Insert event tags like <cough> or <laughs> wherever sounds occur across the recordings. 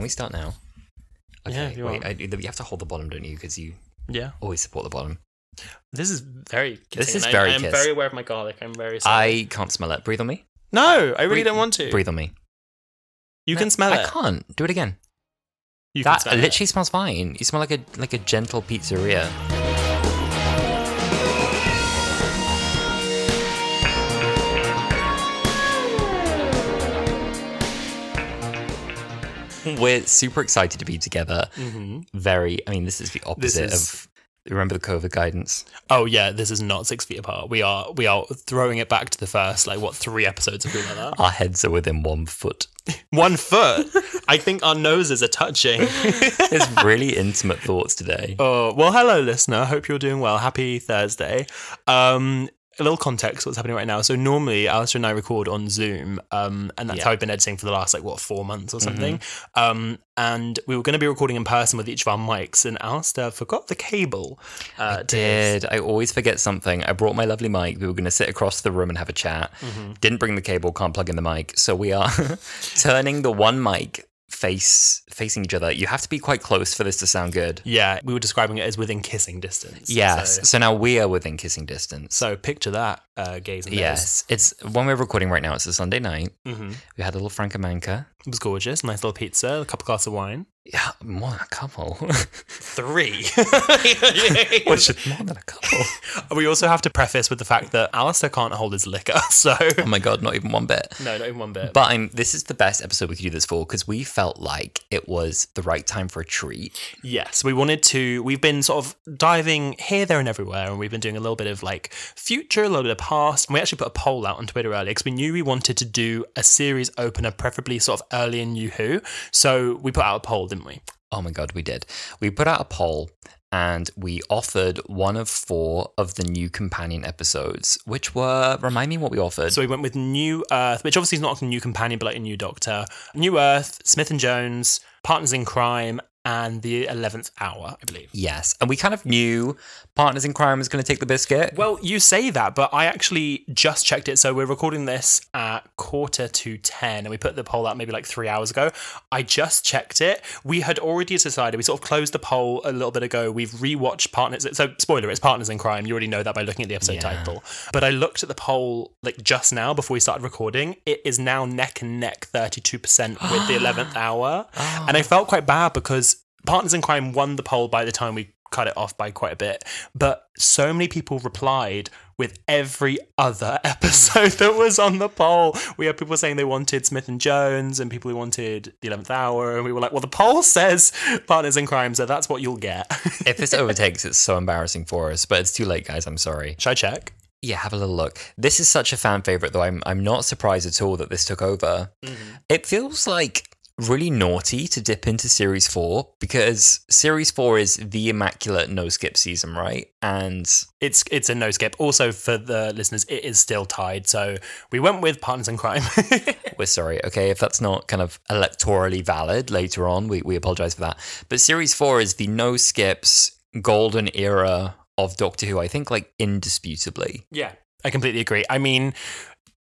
Can we start now? Yeah, if you wait. want. I, you have to hold the bottom, don't you? Because you Yeah. always support the bottom. This is very. This is very I, I'm very aware of my garlic. I'm very sorry. I can't smell it. Breathe on me. no, I really Breathe- don't want to. Breathe on me. You No, can smell I it. I can't. Do it again. You that smell it. literally smells fine. You smell like a like a gentle pizzeria. <laughs> We're super excited to be together. Mhm. Very, I mean, this is the opposite is- of. Remember the COVID guidance? Oh yeah, this is not six feet apart. We are we are throwing it back to the first like what three episodes of like that. <laughs> Our heads are within one foot. <laughs> One foot. I think our noses are touching. It's really intimate thoughts today. Oh, well, hello, listener. Hope you're doing well. Happy Thursday. Um, a little context what's happening right now. So, normally, Alasdair and I record on Zoom, um, and that's Yeah. how I've been editing for the last, like, what, four months or something. Um, and we were going to be recording in person with each of our mics, and Alasdair forgot the cable. Uh, I did. I always forget something. I brought my lovely mic. We were going to sit across the room and have a chat. Mm-hmm. Didn't bring the cable. Can't plug in the mic. So we are <laughs> turning the one mic face facing each other. You have to be quite close for this to sound good. Yeah, we were describing it as within kissing distance. Yes. So, So, now we are within kissing distance. so picture that, uh, gays and yes. It's when we're recording right now. It's a Sunday night. hmm We had a little Franco Manca. It was gorgeous. Nice little pizza, a couple glass of wine. Yeah, more than a couple. <laughs> Three. <laughs> Which is more than a couple. <laughs> We also have to preface with the fact that Alasdair can't hold his liquor, so Oh my god, not even one bit. no, not even one bit. But I'm, this is the best episode we could do this for because we felt like it was the right time for a treat. yes, we wanted to. We've been sort of diving here, there, and everywhere, and we've been doing a little bit of like future, a little bit of past, and we actually put a poll out on Twitter earlier because we knew we wanted to do a series opener, preferably sort of early in New Who. So we put out a poll, didn't we? Oh my god, we did. We put out a poll and we offered one of four of the new companion episodes, which were remind me what we offered. So we went with New Earth, which obviously is not a new companion, but like a new Doctor. New Earth, Smith and Jones, Partners in Crime, and the Eleventh Hour, I believe. yes, and we kind of knew Partners in Crime was going to take the biscuit. Well, you say that, but I actually just checked it. So we're recording this at quarter to 10, and we put the poll out maybe like three hours ago. I just checked it. We had already decided, we sort of closed the poll a little bit ago. We've rewatched Partners. So, spoiler, it's Partners in Crime. You already know that by looking at the episode Yeah. title. But I looked at the poll like just now before we started recording. It is now neck and neck 32% with the <gasps> 11th hour. Ah. And I felt quite bad because Partners in Crime won the poll by the time we cut it off by quite a bit. But so many people replied with every other <laughs> episode that was on the poll. We had people saying they wanted Smith and Jones and people who wanted the 11th hour. And we were like, well, the poll says Partners in Crime, so that's what you'll get. <laughs> if this overtakes, it's so embarrassing for us, but it's too late, guys. I'm sorry. Should I check? Yeah, have a little look. This is such a fan favorite, though. I'm I'm not surprised at all that this took over. Mm-hmm. It feels like really naughty to dip into series four because series four is the immaculate no skip season, right? And It's it's a no skip. Also, for the listeners, it is still tied. So we went with Partners in Crime. <laughs> we're sorry, okay, if that's not kind of electorally valid later on, we, we apologize for that. But series four is the no skips golden era of Doctor Who, I think, like indisputably. Yeah, I completely agree. I mean,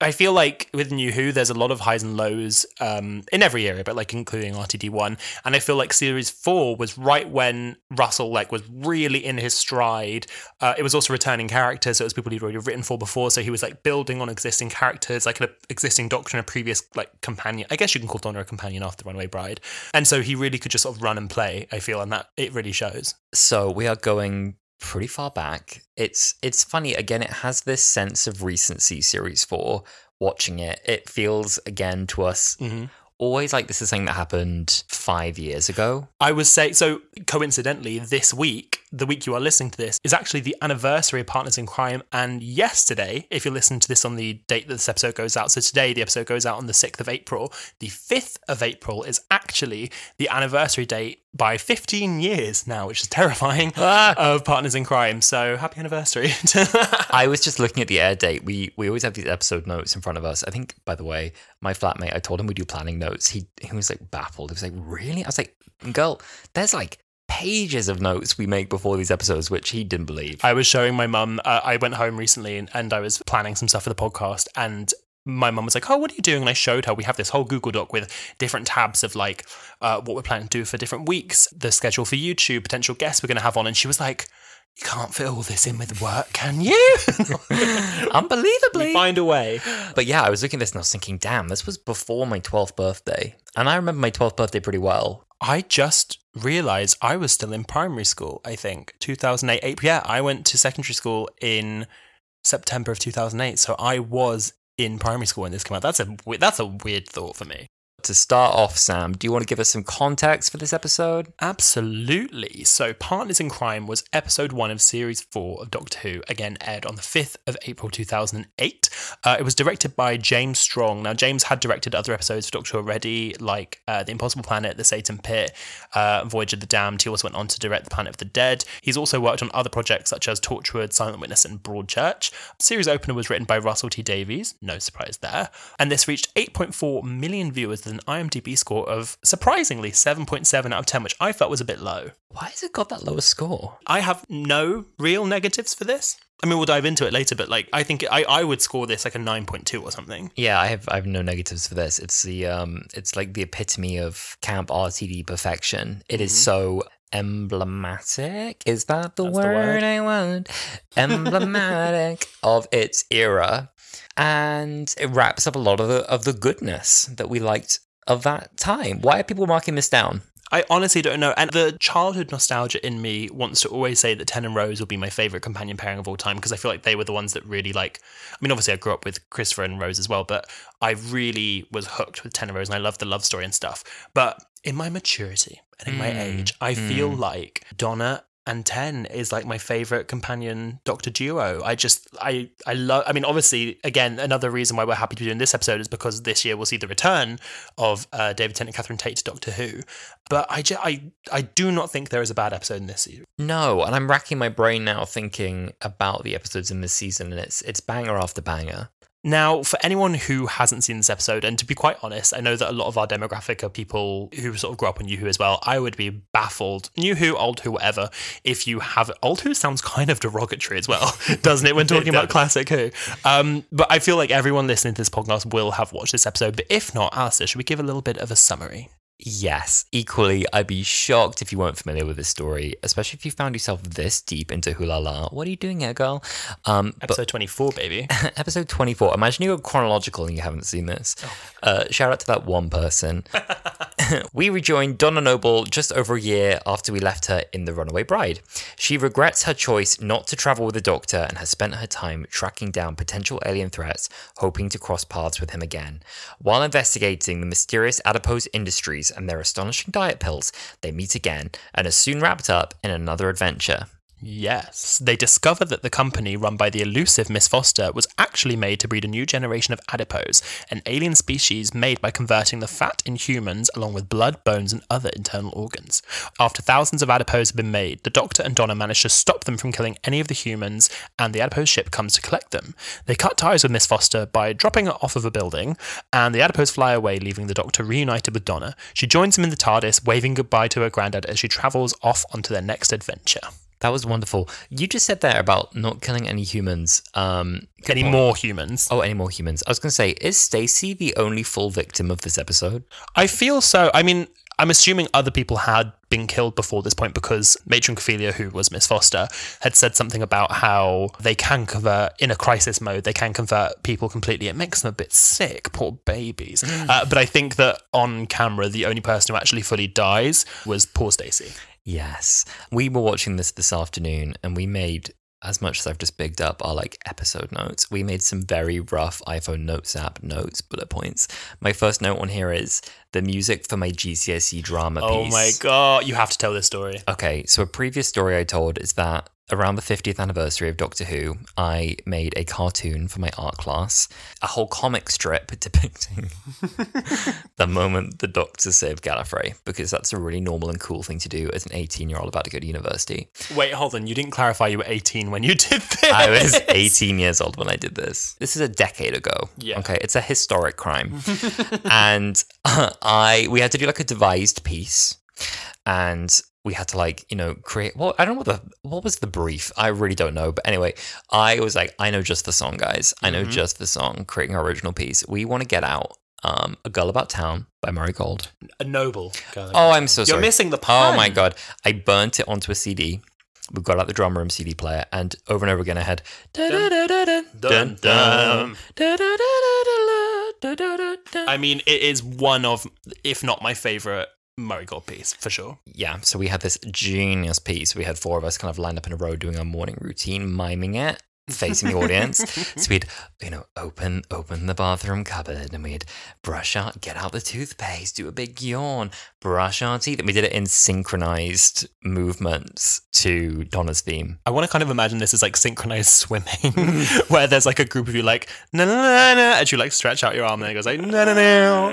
I feel like with New Who, there's a lot of highs and lows um, in every area, but like including RTD one. And I feel like series four was right when Russell like was really in his stride. Uh, it was also returning characters, so it was people he'd already written for before. So he was like building on existing characters, like an existing Doctor and a previous like companion. I guess you can call Donna a companion after Runaway Bride. And so he really could just sort of run and play. I feel, and that it really shows. So we are going pretty far back. It's it's funny again. It has this sense of recency. Series four. Watching it, it feels again to us Mm-hmm. always like this is something that happened five years ago. I was say so. Coincidentally, this week, the week you are listening to this, is actually the anniversary of Partners in Crime. And yesterday, if you're listening to this on the date that this episode goes out, so today the episode goes out on the sixth of April. The fifth of April is actually the anniversary date by 15 years now, which is terrifying. <laughs> Of Partners in Crime. So happy anniversary. <laughs> I was just looking at the air date. We we always have these episode notes in front of us. I think, by the way, my flatmate, I told him we do planning notes. He he was like baffled. He was like, "Really?" I was like, "Girl, there's like pages of notes we make before these episodes, which he didn't believe." I was showing my mum. Uh, I went home recently and, and I was planning some stuff for the podcast, and my mum was like, "Oh, what are you doing?" And I showed her. We have this whole Google Doc with different tabs of like uh, what we're planning to do for different weeks, the schedule for YouTube, potential guests we're going to have on, and she was like. You can't fit all this in with work, can you? <laughs> Unbelievably. We find a way. But yeah, I was looking at this and I was thinking, damn, this was before my 12th birthday. And I remember my 12th birthday pretty well. I just realized I was still in primary school, I think. 2008. April. Yeah, I went to secondary school in September of 2008. So I was in primary school when this came out. That's a that's a weird thought for me. To start off, Sam, do you want to give us some context for this episode? Absolutely. So, Partners in Crime was episode one of series four of Doctor Who, again aired on the 5th of April 2008. Uh, it was directed by James Strong. Now, James had directed other episodes of Doctor Who already, like uh, The Impossible Planet, The Satan Pit, uh, Voyage of the Damned. He also went on to direct The Planet of the Dead. He's also worked on other projects such as Torchwood, Silent Witness, and Broadchurch. series opener was written by Russell T Davies, no surprise there. And this reached 8.4 million viewers an IMDb score of surprisingly 7.7 out of 10, which I felt was a bit low. Why has it got that low a score? I have no real negatives for this. I mean, we'll dive into it later, but like, I think I, I would score this like a 9.2 or something. Yeah, I have I have no negatives for this. It's the um it's like the epitome of camp RTD perfection. It is so emblematic. Is that the That's the word, word. I want? <laughs> Emblematic of its era. And it wraps up a lot of the of the goodness that we liked of that time. Why are people marking this down? I honestly don't know. And the childhood nostalgia in me wants to always say that Ten and Rose will be my favorite companion pairing of all time because I feel like they were the ones that really like. I mean, obviously, I grew up with Christopher and Rose as well, but I really was hooked with Ten and Rose and I loved the love story and stuff. But in my maturity and in my Mm, age, I feel like Donna and Ten is like my favorite companion Doctor duo. I just, I, I love. I mean, obviously, again, another reason why we're happy to be doing this episode is because this year we'll see the return of uh, David Tennant and Catherine Tate to Doctor Who. But I, ju- I, I do not think there is a bad episode in this series. No, and I'm racking my brain now thinking about the episodes in this season, and it's it's banger after banger. Now, for anyone who hasn't seen this episode, and to be quite honest, I know that a lot of our demographic are people who sort of grew up on New Who as well. I would be baffled, New Who, Old Who, whatever, if you have Old Who sounds kind of derogatory as well, <laughs> doesn't it? When <laughs> talking about classic Who, um, but I feel like everyone listening to this podcast will have watched this episode. But if not, Alasdair, should we give a little bit of a summary? Yes, equally, I'd be shocked if you weren't familiar with this story, especially if you found yourself this deep into Wholala. What are you doing here, girl? Um, but Episode twenty-four, baby. <laughs> episode 24. Imagine you go chronological and you haven't seen this. Uh, shout out to that one person. <laughs> <laughs> we rejoined Donna Noble just over a year after we left her in The Runaway Bride. She regrets her choice not to travel with the Doctor and has spent her time tracking down potential alien threats, hoping to cross paths with him again. While investigating the mysterious adipose industries and their astonishing diet pills, they meet again and are soon wrapped up in another adventure. Yes. They discover that the company run by the elusive Miss Foster was actually made to breed a new generation of adipose, an alien species made by converting the fat in humans along with blood, bones, and other internal organs. After thousands of adipose have been made, the Doctor and Donna manage to stop them from killing any of the humans, and the adipose ship comes to collect them. They cut ties with Miss Foster by dropping her off of a building, and the adipose fly away, leaving the Doctor reunited with Donna. She joins him in the TARDIS, waving goodbye to her granddad as she travels off onto their next adventure. That was wonderful. You just said there about not killing any humans. Um, Any point. more humans? Oh, any more humans? I was going to say, is Stacy the only full victim of this episode? I feel so. I mean, I'm assuming other people had been killed before this point because Matron Cofelia, who was Miss Foster, had said something about how they can convert in a crisis mode. They can convert people completely. It makes them a bit sick, poor babies. Uh, but I think that on camera, the only person who actually fully dies was poor Stacy. Yes. We were watching this this afternoon and we made, as much as I've just bigged up our like episode notes, we made some very rough iPhone Notes app notes, bullet points. My first note on here is the music for my GCSE drama oh piece. Oh my god, you have to tell this story. Okay, so a previous story I told is that around the 50th anniversary of Doctor Who, I made a cartoon for my art class, a whole comic strip depicting <laughs> the moment the Doctor saved Gallifrey, because that's a really normal and cool thing to do as an 18 year old about to go to university. Wait, hold on. You didn't clarify you were 18 when you did this. I was 18 years old when I did this. This is a decade ago. Yeah. Okay, it's a historic crime. <laughs> and uh, I we had to do like a devised piece. and we had to like you know create. Well, I don't know what the what was the brief. I really don't know. But anyway, I was like, I know just the song, guys. I know Mhm. just the song. Creating our original piece. We want to get out. Um, a Girl About Town by Murray Gold. A noble. Girl Oh, I'm so sorry You're missing the part. Oh my god! I burnt it onto a CD. We got out the drum room CD player, and over and over again I had. I mean, it is one of, if not my favorite Murray Gold piece for sure. yeah. So we had this genius piece. We had four of us kind of lined up in a row doing our morning routine, miming it, facing the audience. <laughs> so we'd, you know, open open the bathroom cupboard, and we'd brush out, get out the toothpaste, do a big yawn, brush our teeth, and we did it in synchronized movements to Donna's theme. I want to kind of imagine this as like synchronized <laughs> swimming, <laughs> where there's like a group of you like na na na na, as you like stretch out your arm, and it goes like na na na.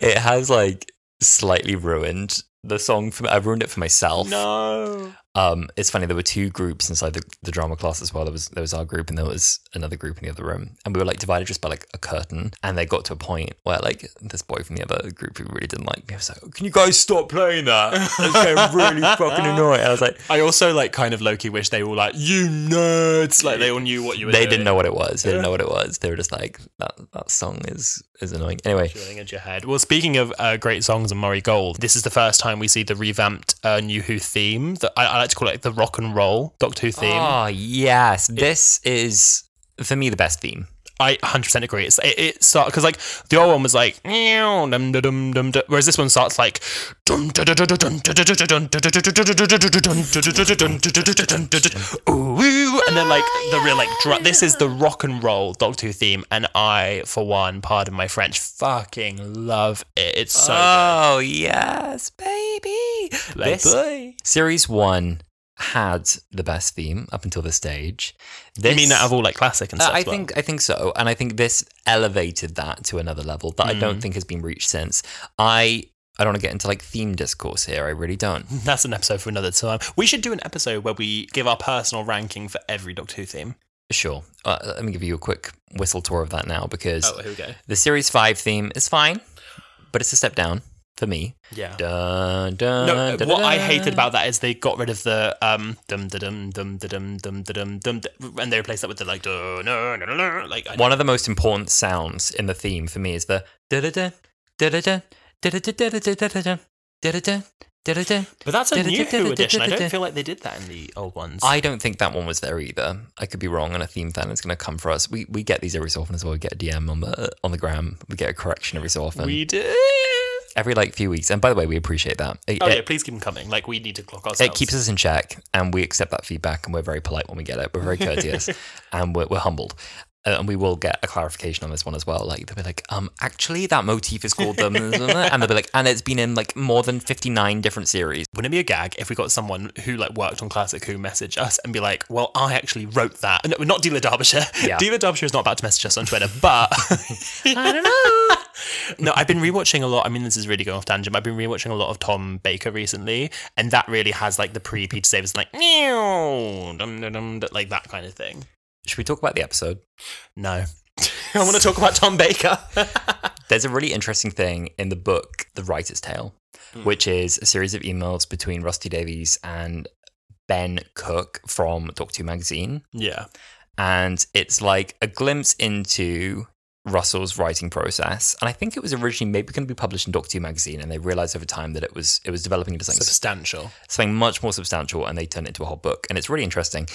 it has like slightly ruined the song for. I ruined it for myself. No. Um, it's funny. There were two groups inside the, the drama class as well. There was there was our group and there was another group in the other room, and we were like divided just by like a curtain. And they got to a point where like this boy from the other group who really didn't like me I was like, "Can you guys stop playing that? It's getting <laughs> really fucking annoying." I was like, I also like kind of Loki wish they were like you nerds, like they all knew what you were. they doing. didn't know what it was. They didn't know what it was. They were just like, "That that song is is annoying." Anyway, Drilling into your head. Well, speaking of uh, great songs and Murray Gold, this is the first time we see the revamped uh, New Who theme. That I, I like to call it the rock and roll Doctor Who theme. oh yes, this is for me the best theme. I 100% agree. It's it, it starts because like the old one was like whereas this one starts like and then like the real like. This is the rock and roll Doctor Who theme, and I for one, pardon my French, fucking love it. It's so. Oh good. yes, baby. Like, this boy. series one had the best theme up until this stage. This, You mean out of all like classic and Uh, stuff? I as well? think I think so, and I think this elevated that to another level that I don't Mm. think has been reached since. I I don't want to get into like theme discourse here. I really don't. <laughs> that's an episode for another time. We should do an episode where we give our personal ranking for every Doctor Who theme. Sure. Uh, let me give you a quick whistle tour of that now because Oh, here we go. the series five theme is fine, but it's a step down for me. Yeah. Dun, dun, No, dun, what I hated about that is they got rid of the um dum dum dum dum dum dum dum dum and they replaced that with the like like one of the most important sounds in the theme for me is the da da da da da da da da da da da da da da da da da But that's a new Who edition. I don't feel like they did that in the old ones. I don't think that one was there either. I could be wrong, and a theme fan is going to come for us. We we get these every so often as well. We get a DM on the on the gram. We get a correction every so often, we did. Every like few weeks. And by the way, we appreciate that. It, Oh it- yeah, please keep them coming. Like we need to clock ourselves. it keeps us in check, and we accept that feedback, and we're very polite when we get it. We're very courteous, <laughs> and we're, we're humbled. Uh, and we will get a clarification on this one as well. Like they'll be like, um, actually, that motif is called the, and they'll be like, and it's been in like more than fifty nine different series. Wouldn't it be a gag if we got someone who like worked on Classic Who message us and be like, "Well, I actually wrote that." No, not Delia Derbyshire. Yeah. Delia Derbyshire is not about to message us on Twitter, but <laughs> I don't know. <laughs> no, I've been rewatching a lot. I mean, this is really going off tangent. But I've been rewatching a lot of Tom Baker recently, and that really has like the pre Peter Savers like meow, dum, dum, dum, like that kind of thing. Should we talk about the episode? No, <laughs> I want to talk about Tom Baker. <laughs> There's a really interesting thing in the book, The Writer's Tale, Hmm. which is a series of emails between Rusty Davies and Ben Cook from Doctor Who magazine. yeah, And it's like a glimpse into Russell's writing process. And I think it was originally maybe going to be published in Doctor Who magazine, and they realized over time that it was it was developing into something substantial. something much more substantial, and they turned it into a whole book. And it's really interesting.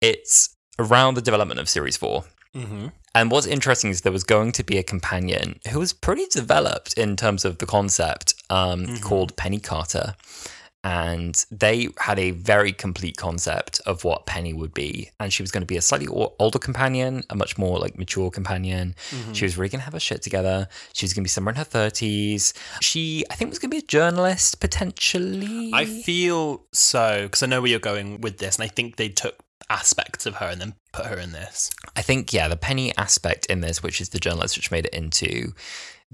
It's around the development of Series Four. Mm-hmm. And what's interesting is there was going to be a companion who was pretty developed in terms of the concept, um, Mhm. called Penny Carter. And they had a very complete concept of what Penny would be. And she was going to be a slightly older companion, a much more like mature companion. Mm-hmm. She was really going to have her shit together. She was going to be somewhere in her 30s. She, I think, was going to be a journalist potentially. I feel so because I know where you're going with this, and I think they took aspects of her and then put her in this. I think, yeah, the Penny aspect in this, which is the journalist which made it into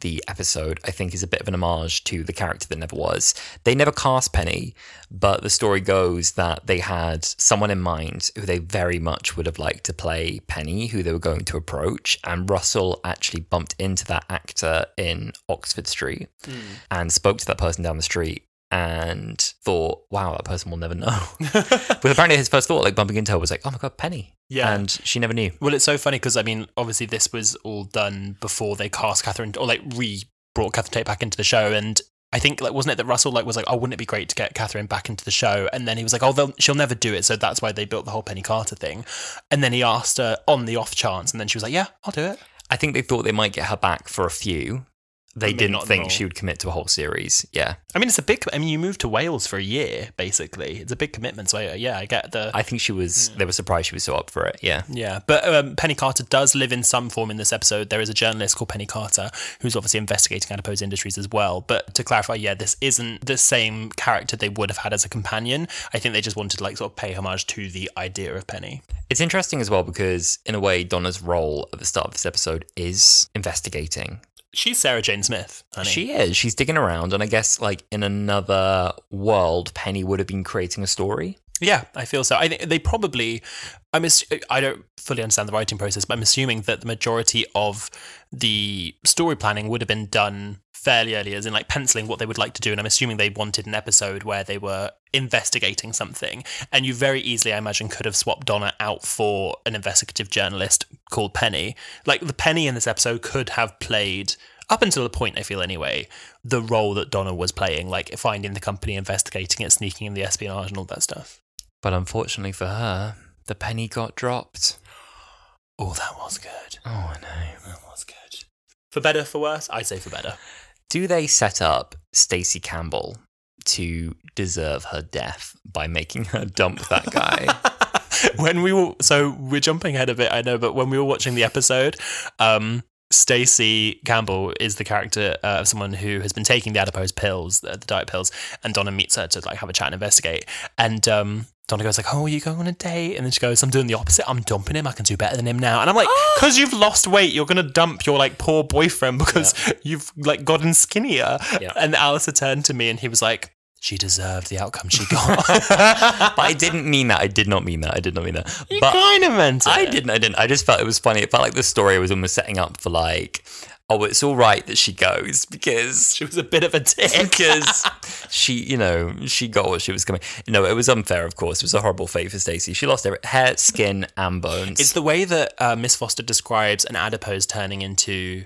the episode, I think is a bit of an homage to the character that never was. They never cast Penny, but the story goes that they had someone in mind who they very much would have liked to play Penny, who they were going to approach. And Russell actually bumped into that actor in Oxford Street hmm. and spoke to that person down the street and thought, wow, that person will never know. <laughs> <laughs> but apparently his first thought, like bumping into her, was like, oh my God, Penny. Yeah. And she never knew. Well, it's so funny because I mean, obviously, this was all done before they cast Catherine or like re brought Catherine Tate back into the show, and I think like wasn't it that Russell like was like, oh, wouldn't it be great to get Catherine back into the show? And then he was like, oh, she'll never do it, so that's why they built the whole Penny Carter thing. And then he asked her on the off chance, and then she was like, yeah, I'll do it. I think they thought they might get her back for a few. They Maybe didn't think she would commit to a whole series. Yeah. I mean, it's a big. I mean, you moved to Wales for a year, basically. It's a big commitment. So yeah, I get the. I think she was, they were surprised she was so up for it. Yeah. Yeah, but um, Penny Carter does live in some form in this episode. There is a journalist called Penny Carter who's obviously investigating adipose industries as well. But to clarify, yeah, this isn't the same character they would have had as a companion. I think they just wanted to like sort of pay homage to the idea of Penny. It's interesting as well because, in a way, Donna's role at the start of this episode is investigating. She's Sarah Jane Smith. Honey. She is. She's digging around. And I guess, like, in another world, Penny would have been creating a story. Yeah, I feel so. I think they probably. I'm. ass- I don't fully understand the writing process, but I'm assuming that the majority of the story planning would have been done fairly early, as in like penciling what they would like to do. And I'm assuming they wanted an episode where they were investigating something, and you very easily, I imagine, could have swapped Donna out for an investigative journalist called Penny. Like the Penny in this episode could have played. Up until the point, I feel anyway, the role that Donna was playing, like finding the company, investigating it, sneaking in the espionage, and all that stuff. But unfortunately for her, the penny got dropped. <gasps> Oh, that was good. Oh, I know. That was good. For better, for worse, I'd say for better. Do they set up Stacey Campbell to deserve her death by making her dump that <laughs> guy? when we were, so we're jumping ahead a bit, I know, but when we were watching the episode, um, Stacey Campbell is the character uh, of someone who has been taking the adipose pills, the, the diet pills, and Donna meets her to like have a chat and investigate. And um, Donna goes like, "Oh, are you going on a date?" And then she goes, "I'm doing the opposite. I'm dumping him. I can do better than him now." And I'm like, "Cause you've lost weight, you're gonna dump your like poor boyfriend because you've like gotten skinnier." Yeah. And Alasdair turned to me and he was like, "She deserved the outcome she got." <laughs> but I didn't mean that. I did not mean that. I did not mean that. you but kind of meant it. I didn't. I didn't. I just felt it was funny. It felt like the story was almost setting up for like, oh, it's all right that she goes because She was a bit of a dick. because <laughs> she, you know, she got what she was coming. No, it was unfair. Of course, it was a horrible fate for Stacey. She lost her hair, skin, and bones. It's the way that uh, Miss Foster describes an adipose turning into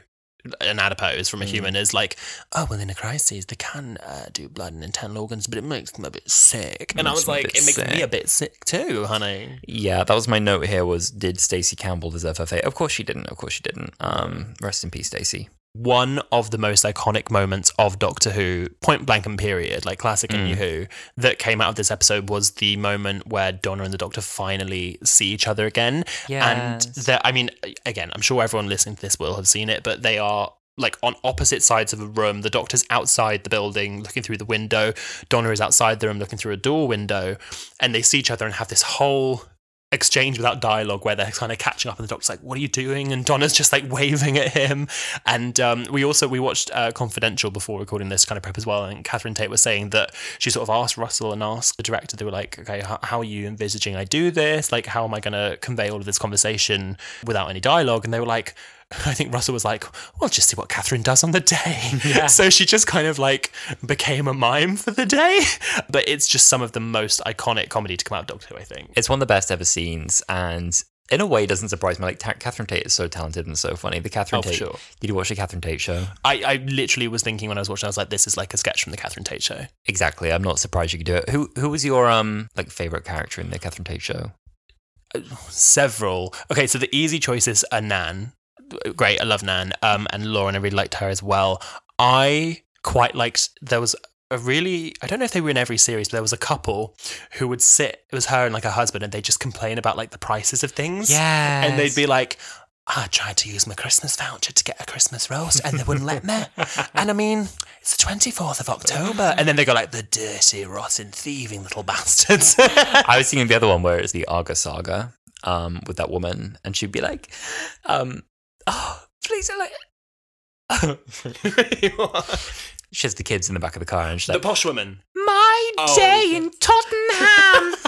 an adipose from a human is like, oh, well, in a crisis, they can uh, do blood and internal organs, but it makes them a bit sick. And I was like, it makes me a bit sick too, honey. yeah, that was my note here. Was did Stacey Campbell deserve her fate? Of course she didn't. Of course she didn't. Um, rest in peace, Stacey. One of the most iconic moments of Doctor Who, point blank and period, like classic and New mm. Who, that came out of this episode was the moment where Donna and the Doctor finally see each other again. And that, I mean, again, I'm sure everyone listening to this will have seen it, but they are like on opposite sides of a room. The Doctor's outside the building looking through the window. Donna is outside the room looking through a door window. And they see each other and have this whole exchange without dialogue where they're kind of catching up and the doctor's like what are you doing? And donna's just like <laughs> waving at him. And um, we also we watched uh, confidential before recording this kind of prep as well and catherine tate was saying that she sort of asked russell and asked the director they were like okay how, how are you envisaging i do this? Like how am i going to convey all of this conversation without any dialogue? And they were like <laughs> I think Russell was like, "Well, just see what Catherine does on the day." <laughs> So she just kind of like became a mime for the day. But it's just some of the most iconic comedy to come out of Doctor Who, I think. It's one of the best ever scenes, and in a way, it doesn't surprise me. Like Ta- Catherine Tate is so talented and so funny. The Catherine Oh, Tate. sure. Did you watch the Catherine Tate show? I, I literally was thinking when I was watching, I was like, this is like a sketch from the Catherine Tate show. Exactly. I'm not surprised you could do it. Who Who was your um like favorite character in the Catherine Tate show? Several. Okay, so the easy choices are Nan. Great, I love Nan. Um, and Lauren, I really liked her as well. I quite liked, there was a really, I don't know if they were in every series, but there was a couple who would sit, it was her and like her husband, and they just complain about like the prices of things. Yeah. And they'd be like, I tried to use my Christmas voucher to get a Christmas roast and they wouldn't let me. <laughs> And I mean, it's the 24th of October. And then they go like, the dirty, rotten, thieving little bastards. <laughs> I was thinking the other one where it's the Aga saga um with that woman, and she'd be like, um, oh, <gasps> please don't let. <laughs> she has the kids in the back of the car, and she's the like, posh woman. "My Oh. day in Tottenham." <laughs>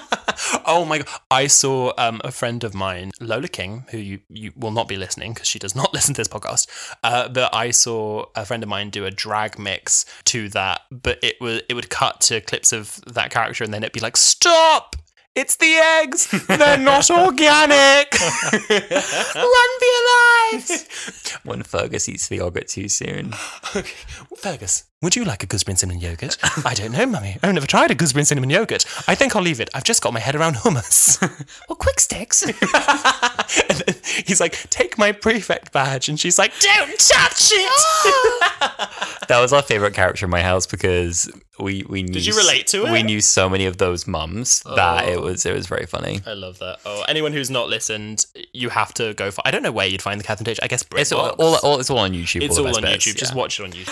Oh my god! I saw um, a friend of mine, Lola King, who you, you will not be listening because she does not <laughs> listen to this podcast. Uh, but I saw a friend of mine do a drag mix to that, but it would it would cut to clips of that character, and then it'd be like, "Stop! It's the eggs. They're not organic. <laughs> Run for your lives." <laughs> when Fergus eats the yogurt too soon. <laughs> Okay. Fergus, would you like a gooseberry and cinnamon yogurt? I don't know, mummy. I've never tried a gooseberry and cinnamon yogurt. I think I'll leave it. I've just got my head around hummus. <laughs> Well, quick sticks. <laughs> and then he's like, take my prefect badge. And she's like, don't touch it. <laughs> that was our favorite character in my house because we we knew. Did you relate to it? We knew so many of those mums that it was it was very funny. I love that. Oh, anyone who's not listened, you have to go for. I don't know where you'd find the Catherine Tate. I guess It's all, BritBox. all, all it's all on YouTube. It's all, all on best bits, YouTube. Just yeah. watch it on YouTube.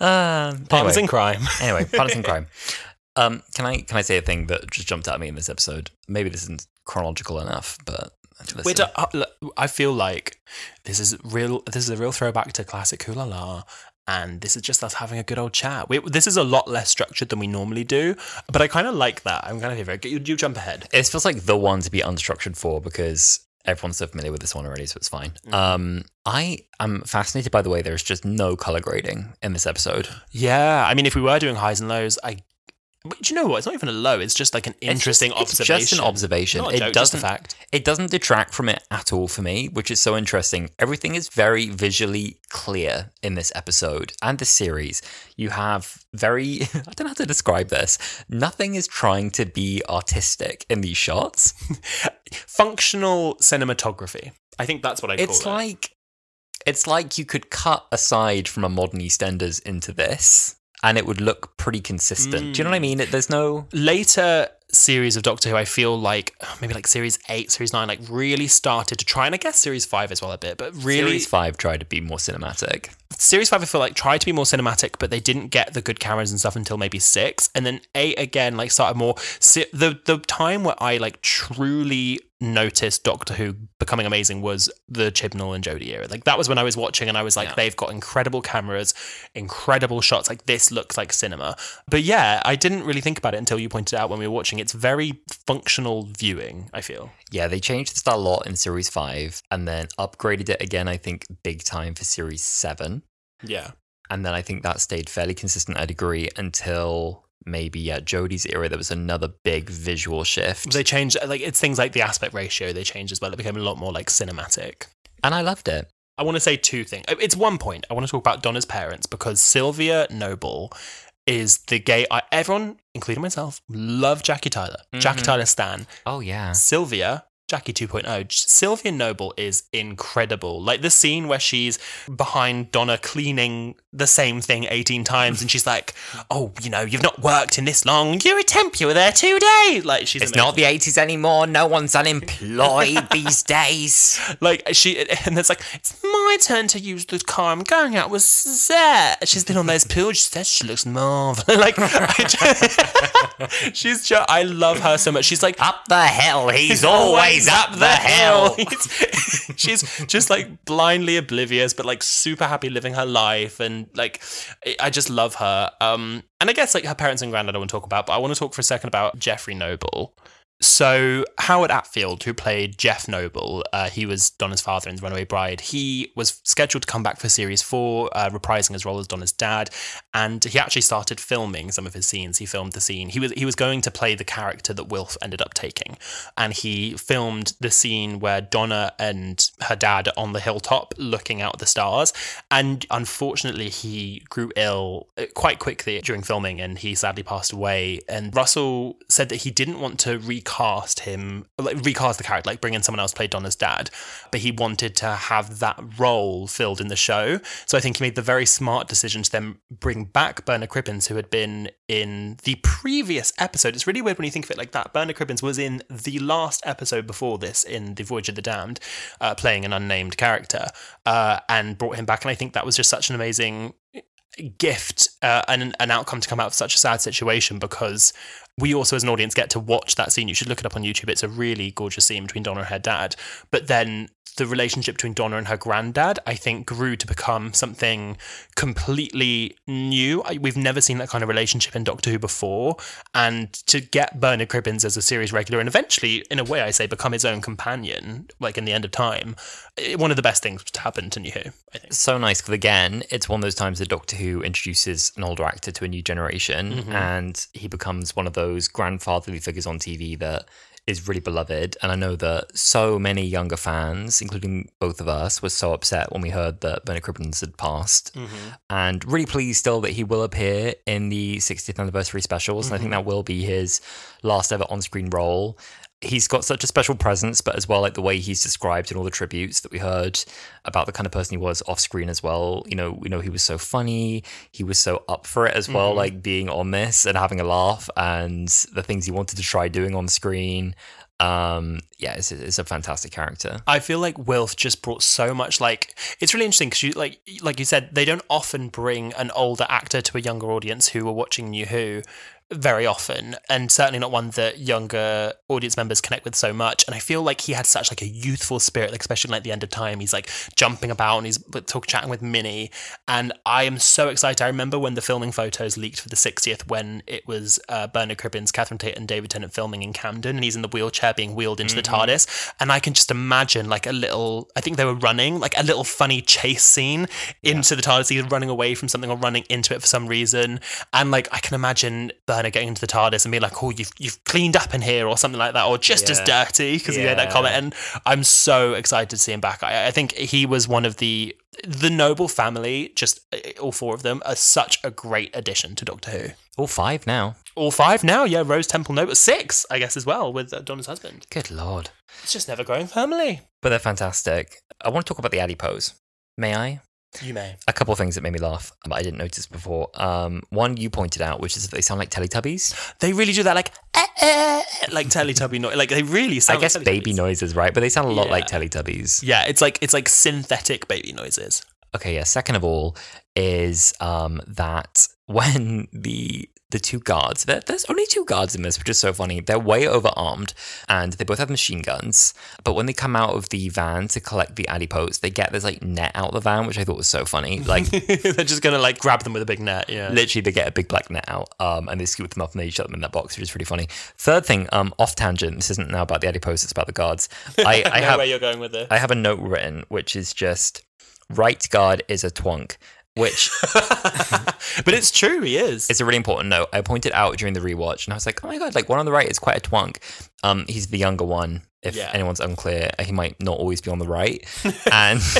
Ah. Um, Partners anyway, in crime. <laughs> anyway, partners <laughs> in crime. Um, can I can I say a thing that just jumped out at me in this episode? Maybe this isn't chronological enough, but. Do- uh, I feel like this is real. This is a real throwback to classic Wholala, and this is just us having a good old chat. We, this is a lot less structured than we normally do, but I kind of like that. I'm kind of favorite. You, you jump ahead. it feels like the one to be unstructured for because everyone's so familiar with this one already, so it's fine. Mm-hmm. Um, I am fascinated by the way there's just no color grading in this episode. Yeah, I mean, if we were doing highs and lows, I. But do you know what? It's not even a low. It's just like an interesting it's just, observation. It's just an observation. It joke, just a doesn't fact. It doesn't detract from it at all for me, which is so interesting. Everything is very visually clear in this episode and the series. You have very <laughs> I don't know how to describe this. Nothing is trying to be artistic in these shots. <laughs> Functional cinematography. I think that's what I call It's it. like it's like you could cut aside from a modern EastEnders into this and it would look pretty consistent. Do you know what I hmm. mean? There's no later series of Doctor Who, I feel like oh, maybe like series eight, series nine, like really started to try, and I guess series five as well a bit, but really Series 5 tried to be more cinematic. series five, I feel like tried to be more cinematic, but they didn't get the good cameras and stuff until maybe six, and then eight again, like started more. The the time where I like truly noticed Doctor Who becoming amazing was the Chibnall and Jodie era. Like that was when I was watching, and I was like, Yeah. they've got incredible cameras, incredible shots. Like this looks like cinema. But yeah, I didn't really think about it until you pointed out when we were watching. It's very functional viewing. I feel. Yeah, they changed the style a lot in Series 5 and then upgraded it again, I think, big time for Series 7. Yeah. And then I think that stayed fairly consistent, I'd agree, until maybe, yeah, Jodie's era. There was another big visual shift. They changed uh, like it's things like the aspect ratio they changed as well. It became a lot more like cinematic. and I loved it. I want to say two things. Uh, it's one point. I want to talk about Donna's parents because Sylvia Noble is the gay. I, everyone, including myself, love Jackie Tyler. Jackie Mhm. Tyler Stan. Oh, yeah. Sylvia, Jackie 2.0. Sylvia Noble is incredible. Like the scene where she's behind Donna cleaning the same thing 18 times and she's <laughs> like, oh, you know, you've not worked in this long. You're a temp. You were there two days. Like she's It's amazing. not the 80s anymore. No one's unemployed <laughs> these days. like she and it's like it's my turn to use the car i'm going out with Suzette. she's been on those <laughs> pills she says she looks marvelous like I just, she's just i love her so much she's like Up the hill. He's always up the hill. <laughs> <laughs> She's just like blindly oblivious, but like super happy living her life, and like I- I just love her. Um, and I guess like her parents and granddad I want to talk about, but I want to talk for a second about Jeffrey Noble. So Howard Attfield, who played Jeff Noble, uh, he was Donna's father in The Runaway Bride. He was scheduled to come back for series four, uh, reprising his role as Donna's dad, and he actually started filming some of his scenes. He filmed the scene. He was he was going to play the character that Wilf ended up taking, and he filmed the scene where Donna and her dad are on the hilltop looking out at the stars. And unfortunately, he grew ill uh, quite quickly during filming, and he sadly passed away. And Russell said that he didn't want to recast him, like recast the character, like bring in someone else play Donna's dad, but he wanted to have that role filled in the show. So I think he made the very smart decision to then bring back Bernard Cribbins, who had been in the previous episode. It's really weird when you think of it like that. Bernard Cribbins was in the last episode before this in The Voyage of the Damned, uh, playing an unnamed character, uh, and brought him back. And I think that was just such an amazing gift uh, and an outcome to come out of such a sad situation because we also, as an audience, get to watch that scene. You should look it up on YouTube. It's a really gorgeous scene between Donna and her dad. But then the relationship between Donna and her granddad, I think, grew to become something completely new. We've never seen that kind of relationship in Doctor Who before. And to get Bernard Cribbins as a series regular and eventually, in a way, I say, become his own companion, like in the end of time, eh, one of the best things to happen to New Who, I think. so nice because again, it's one of those times that Doctor Who introduces an older actor to a new generation, Mm-hmm. and he becomes one of those grandfatherly figures on TV that is really beloved. And I know that so many younger fans, including both of us, were so upset when we heard that Bernard Cribbins had passed, Mm-hmm. and really pleased still that he will appear in the 60th anniversary specials, and I think Mm-hmm. that will be his last ever on-screen role he's got such a special presence, but as well, like the way he's described in all the tributes that we heard about the kind of person he was off screen as well. You know, we know he was so funny, he was so up for it as well, Mm-hmm. like being on this and having a laugh and the things he wanted to try doing on screen. Um, yeah, it's, it's a fantastic character. I feel like Wilf just brought so much. Like it's really interesting because you like like you said they don't often bring an older actor to a younger audience who are watching New Who very often and certainly not one that younger audience members connect with so much. And i feel like he had such like a youthful spirit like especially like the end of time. He's like jumping about and he's talk chatting with minnie. And i am so excited. I remember when the filming photos leaked for the 60th when it was uh, bernard cribbins catherine tate and david tennant filming in camden and he's in the wheelchair being wheeled into the tardis. And i can just imagine like a little i think they were running like a little funny chase scene into the tardis. Either running away from something or running into it for some reason. And like i can imagine Bernard getting into the TARDIS and being like, "Oh, you've you've cleaned up in here," or something like that, or just as dirty because he made that comment. And I'm so excited to see him back. I, I think he was one of the the noble family. Just uh, all four of them are such a great addition to Doctor Who. All five now. All five now, yeah. Rose Temple Noble six, I guess, as well with uh, Donna's husband. Good lord. It's just never growing family. But they're fantastic. I want to talk about the adipose. May I? You may. A couple of things that made me laugh, but I didn't notice before. Um, one you pointed out, which is that they sound like Teletubbies. They really do that, like eh, eh, like Teletubby noise. Like they really sound. I guess like baby noises, right? But they sound a lot Yeah. like Teletubbies. Yeah, it's like it's like synthetic baby noises. Okay, yeah. Second of all, is um, that <laughs> when the the two guards, there, there's only two guards in this, which is so funny. They're way overarmed, and they both have machine guns. But when they come out of the van to collect the adipose, they get this like net out of the van, which I thought was so funny. <laughs> Like They're just gonna like grab them with a big net. Yeah. literally they get a big black net out um, and they scoop them up and they shut them in that box which is really funny third thing um, off tangent this isn't now about the adipose it's about the guards <laughs> i, I know have where you're going with this. i have a note written which is just right guard is a twunk which <laughs> but it's true, he is. It's a really important note i pointed out during the rewatch and i was like oh my god like one on the right is quite a twunk um, he's the younger one if Yeah. anyone's unclear he might not always be on the right <laughs> and <laughs>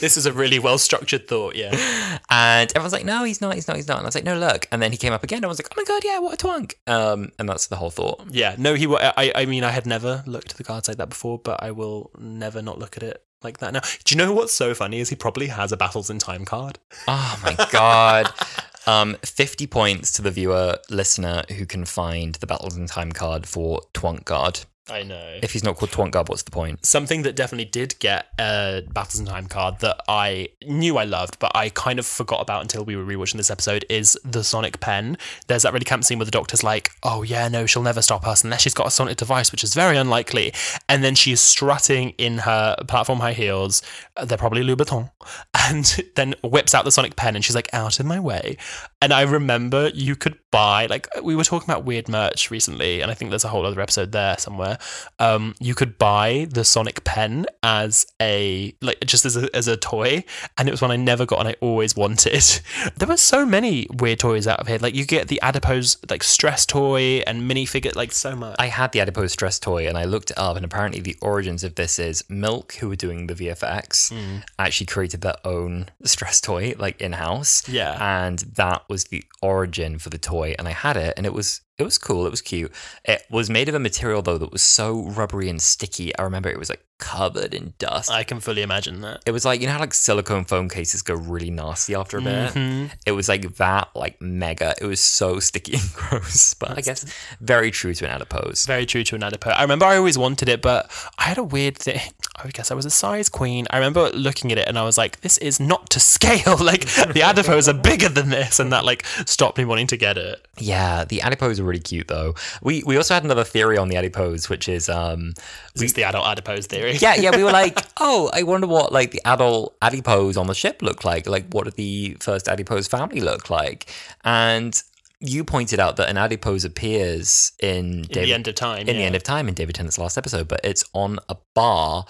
this is a really well structured thought, yeah. And everyone's like, no, he's not, he's not, he's not. And I was like, no, look. And then he came up again. And I was like, oh my God, yeah, what a twunk. Um, and that's the whole thought. Yeah, no, he. I, I mean, I had never looked at the cards like that before, but I will never not look at it like that now. Do you know what's so funny? Is he probably has a Battles in Time card? Oh my God. <laughs> um, 50 points to the viewer listener who can find the Battles in Time card for Twunk Guard. I know. If he's not called Twunk Guard, what's the point? Something that definitely did get a Battles in Time card that I knew I loved, but I kind of forgot about until we were rewatching this episode is the Sonic Pen. There's that really camp scene where the doctor's like, oh yeah, no, she'll never stop us unless she's got a sonic device, which is very unlikely. And then she is strutting in her platform high heels, they're probably Louboutin, <laughs> and then whips out the Sonic Pen and she's like, out of my way. And I remember you could buy, like, we were talking about weird merch recently, and I think there's a whole other episode there somewhere. Um, you could buy the Sonic pen as a like just as a as a toy, and it was one I never got and I always wanted. <laughs> There were so many weird toys out of here. Like you get the adipose like stress toy and minifigure, like so much. I had the adipose stress toy and I looked it up, and apparently the origins of this is Milk, who were doing the VFX, Mm. actually created their own <laughs> stress toy, like in house. Yeah. And that was the origin for the toy. And I had it, and it was it was cool. It was cute. It was made of a material though that was so rubbery and sticky. I remember it was like covered in dust. I can fully imagine that. it was like you know how like silicone phone cases go really nasty after a bit. Mhm. It was like that, like mega. It was so <laughs> sticky and gross. But I guess very true to an adipose. Very true to an adipose. I remember I always wanted it, but I had a weird thing. <laughs> I guess I was a size queen. I remember looking at it and I was like, this is not to scale. <laughs> like the adipose are bigger than this, and that like stopped me wanting to get it. Yeah, the adipose are really cute though. We we also had another theory on the adipose, which is um Is this the adult adipose theory? Yeah, yeah, we were <laughs> like, oh, I wonder what like the adult adipose on the ship looked like. Like, what did the first adipose family look like? And you pointed out that an adipose appears in, In David, the end of time. in the end of time in David Tennant's last episode, but it's on a bar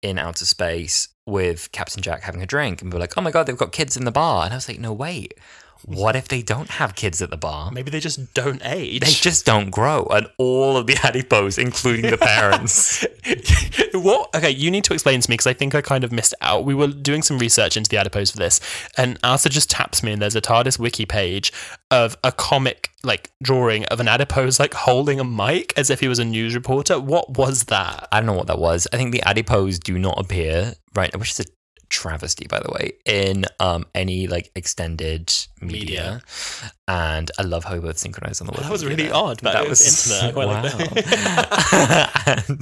in outer space with Captain Jack having a drink, and we were like, oh my god, they've got kids in the bar, and I was like, no, wait. What if they don't have kids at the bar? Maybe they just don't age. They just don't grow, and all of the adipose, including the parents. <laughs> what? Okay, you need to explain to me because I think I kind of missed out. We were doing some research into the adipose for this, and Arthur just taps me, and there's a TARDIS wiki page of a comic like drawing of an adipose like holding a mic as if he was a news reporter. What was that? I don't know what that was. I think the adipose do not appear right, which is a travesty, by the way, in um any like extended media. And I love how we both synchronized on the word. That was really there. odd, but that was was intimate. I like <laughs> wow. <laughs> and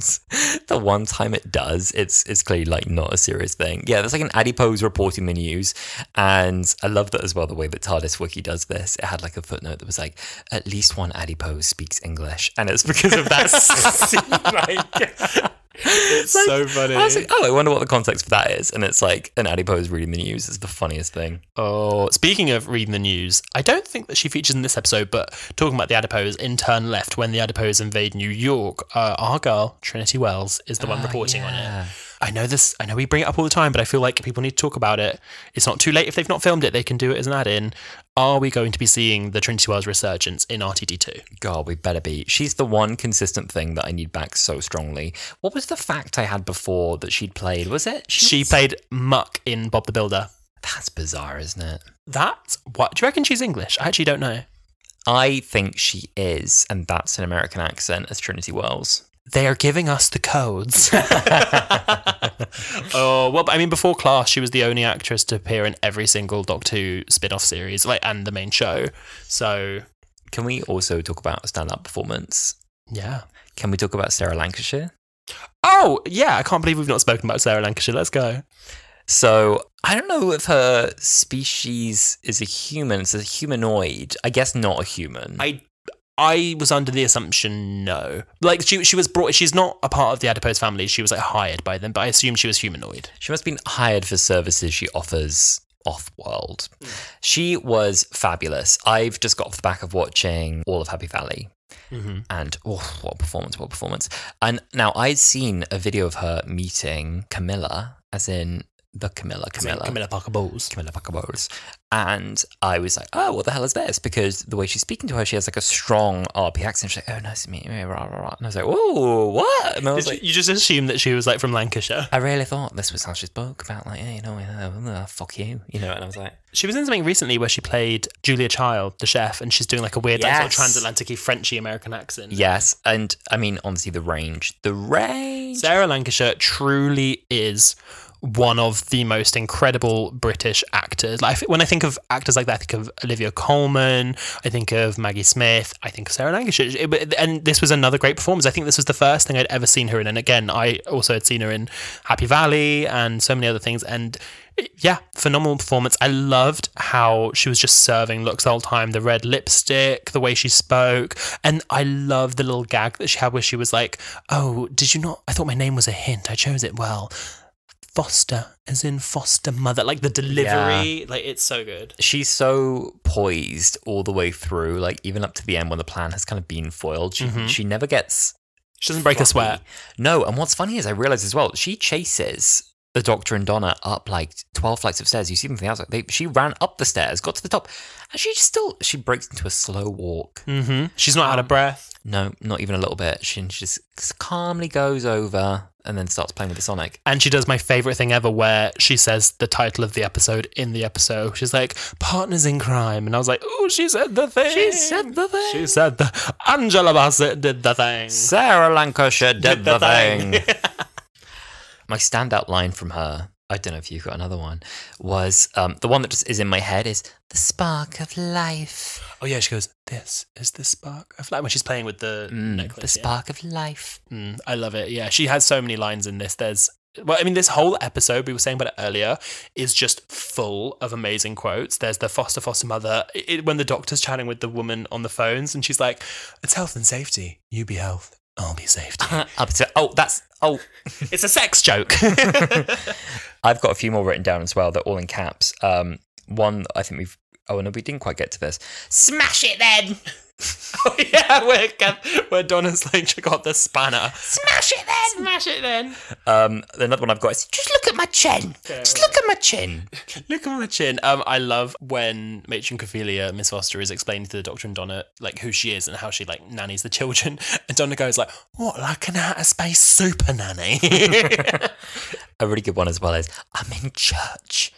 the one time it does, it's it's clearly like not a serious thing. Yeah, there's like an adipose reporting the news, and I love that as well. The way that TARDIS Wiki does this, it had like a footnote that was like, at least one adipose speaks English, and it's because of that <laughs> scene. Like, It's so funny. I was like, oh, I wonder what the context for that is. And it's like an adipose reading the news is the funniest thing. Oh, speaking of reading the news, I don't think that she features in this episode, but talking about the adipose in turn left when the adipose invade New York, uh, our girl Trinity Wells is the one Ah, reporting on it. I know this. I know we bring it up all the time, but I feel like people need to talk about it. It's not too late if they've not filmed it; they can do it as an add-in. Are we going to be seeing the Trinity Wells resurgence in RTD2? God, we better be. She's the one consistent thing that I need back so strongly. What was the fact I had before that she'd played? Was it? She was- played Muck in Bob the Builder. That's bizarre, isn't it? That's what? Do you reckon she's English? I actually don't know. I think she is, and that's an American accent as Trinity Wells. They are giving us the codes. <laughs> <laughs> oh well, I mean, before Class, she was the only actress to appear in every single Doctor Who spin-off series, like and the main show. So Can we also talk about stand-up performance? yeah. Can we talk about Sarah Lancashire? Oh yeah, I can't believe we've not spoken about Sarah Lancashire. Let's go. So I don't know if her species is a human. It's a humanoid. I guess not a human. I I was under the assumption no, like she she was brought. She's not a part of the adipose family. She was like hired by them, but I assume she was humanoid. She must have been hired for services she offers off world. She was fabulous. I've just got off the back of watching all of Happy Valley. Mm-hmm. And oh, what a performance, what a performance. And now I'd seen a video of her meeting Camilla, as in the Camilla, Camilla. Camilla Parker Bowles. Camilla Parker Bowles. And I was like, oh, what the hell is this? Because the way she's speaking to her, she has like a strong RP accent. She's like, oh, nice to meet you. Rah, rah, rah. And I was like, oh, what? And I was Did like, you, you just assumed that she was like from Lancashire. I really thought this was how she spoke about, like, yeah, you know, uh, uh, fuck you, you know. And I was like, She was in something recently where she played Julia Child, the chef, and she's doing like a weird like, sort of Yes. transatlantic Frenchy American accent. yes. And I mean, honestly, the range, the range. Sarah Lancashire truly is one of the most incredible British actors. Like when I think of actors like that, I think of Olivia Colman, I think of Maggie Smith, I think of Sarah Lancashire. And this was another great performance. I think this was the first thing I'd ever seen her in. And again, I also had seen her in Happy Valley and so many other things. And yeah, phenomenal performance. I loved how she was just serving looks all the time. The red lipstick, the way she spoke, and I love the little gag that she had where she was like, "Oh, did you not? I thought my name was a hint. I chose it well." Foster, as in foster mother, like the delivery, like it's so good. She's so poised all the way through, like even up to the end when the plan has kind of been foiled. She Mhm. she never gets She doesn't break a floppy. sweat. No, and what's funny is I realize as well, she chases the Doctor and Donna up like twelve flights of stairs. You see them from the outside. They, she ran up the stairs, got to the top, and she just still she breaks into a slow walk. hmm She's not out of breath. No, not even a little bit. She, she just calmly goes over and then starts playing with the Sonic. And she does my favorite thing ever where she says the title of the episode in the episode. She's like, Partners in Crime. And I was like, Oh, she said the thing. She said the thing. She said the Angela Bassett did the thing. Sarah Lancashire did, the, the thing. thing. <laughs> my standout line from her, I don't know if you've got another one, was um, the one that just is in my head is the spark of life. Oh yeah, she goes, This is the spark of life when she's playing with the Mm, necklace. the yeah. spark of life. Mm, I love it. Yeah, she has so many lines in this. There's well, I mean, this whole episode we were saying about it earlier is just full of amazing quotes. There's the foster foster mother it, when the doctor's chatting with the woman on the phones, and she's like, "It's health and safety. You be health, I'll be safety." <laughs> Up to, oh, that's oh, <laughs> it's a sex joke. <laughs> I've got a few more written down as well. They're all in caps. Um, one I think we've. Oh no, we didn't quite get to this. Smash it then. <laughs> oh yeah, where where Donna's like she got the spanner. Smash it then. Smash it then. Um, another one I've got is just look at my chin. Just look at my chin. <laughs> Look at my chin. Um, I love when Matron Cofelia, Miss Foster, is explaining to the Doctor and Donna like who she is and how she like nannies the children, <laughs> and Donna goes like, "What, like an outer space super nanny?" A really good one as well is I'm in church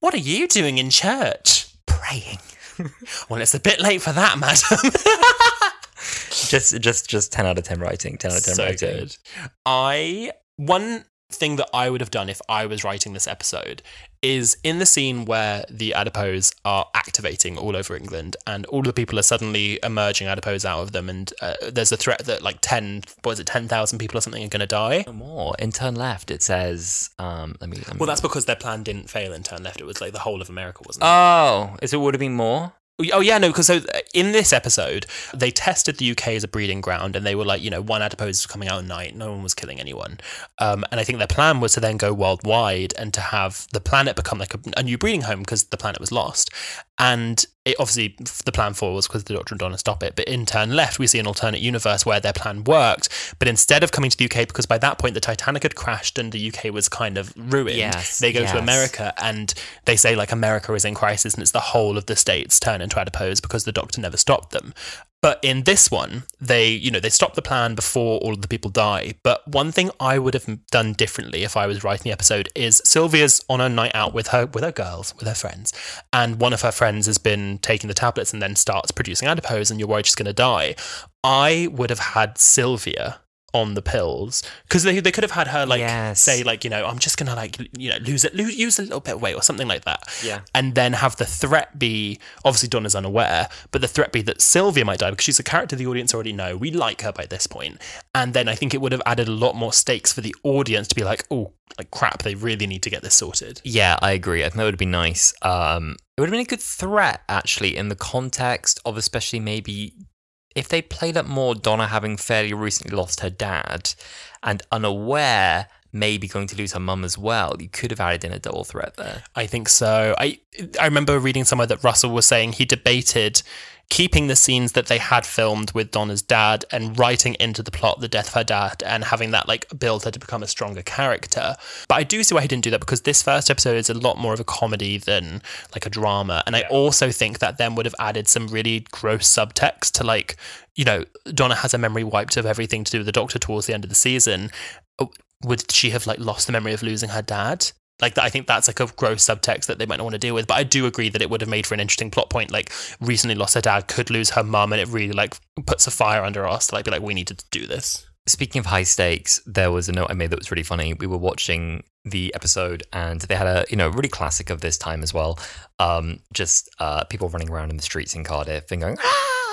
what are you doing in church? praying. <laughs> Well, it's a bit late for that, madam. <laughs> Just, just, just ten out of ten writing. Ten out of ten so writing. good. I one thing that I would have done if I was writing this episode is in the scene where the adipose are activating all over England and all the people are suddenly emerging adipose out of them and uh, there's a threat that like 10 what is it 10,000 people or something are going to die. No more. In turn left, it says. Um, let me. Let me Well, that's because their plan didn't fail in turn left. It was like the whole of America, wasn't? Oh, is it would have been more? Oh yeah, no, because so uh, in this episode they tested the UK as a breeding ground, and they were like, you know, one adipose was coming out at night, no one was killing anyone, um, and I think their plan was to then go worldwide and to have the planet become like a, a new breeding home because the planet was lost, and it obviously the plan forward was because the Doctor and Donna stop it, but in turn left we see an alternate universe where their plan worked, but instead of coming to the UK because by that point the Titanic had crashed and the UK was kind of ruined, Yes, they go yes. to America and they say like America is in crisis and it's the whole of the states turn into adipose because the doctor never stopped them. But in this one, they you know they stop the plan before all of the people die. But one thing I would have done differently if I was writing the episode is Sylvia's on a night out with her with her girls with her friends, and one of her friends has been taking the tablets and then starts producing adipose, and you're worried she's going to die. I would have had Sylvia on the pills because they, they could have had her like Yes. say like you know I'm just gonna like you know lose it lose use a little bit of weight or something like that Yeah. and then have the threat be obviously Donna's unaware but the threat be that Sylvia might die because she's a character the audience already know we like her by this point and then I think it would have added a lot more stakes for the audience to be like oh like crap they really need to get this sorted Yeah, I agree. I think that would have been nice. Um, it would have been a good threat, actually, in the context of especially maybe if they played up more Donna having fairly recently lost her dad and unaware, maybe going to lose her mum as well. You could have added in a double threat there. I think so. I I remember reading somewhere that Russell was saying he debated keeping the scenes that they had filmed with Donna's dad and writing into the plot the death of her dad and having that like build her to become a stronger character. But I do see why he didn't do that because this first episode is a lot more of a comedy than like a drama. And I also think that then would have added some really gross subtext to like, you know, Donna has her memory wiped of everything to do with the doctor towards the end of the season. Would she have like lost the memory of losing her dad? Like I think that's like a gross subtext that they might not want to deal with. But I do agree that it would have made for an interesting plot point. Like recently lost her dad, could lose her mum, and it really like puts a fire under us to like be like, we need to do this. Speaking of high stakes, there was a note I made that was really funny. We were watching the episode and they had a you know really classic of this time as well. Um, just uh, people running around in the streets in Cardiff and going. "Ah!"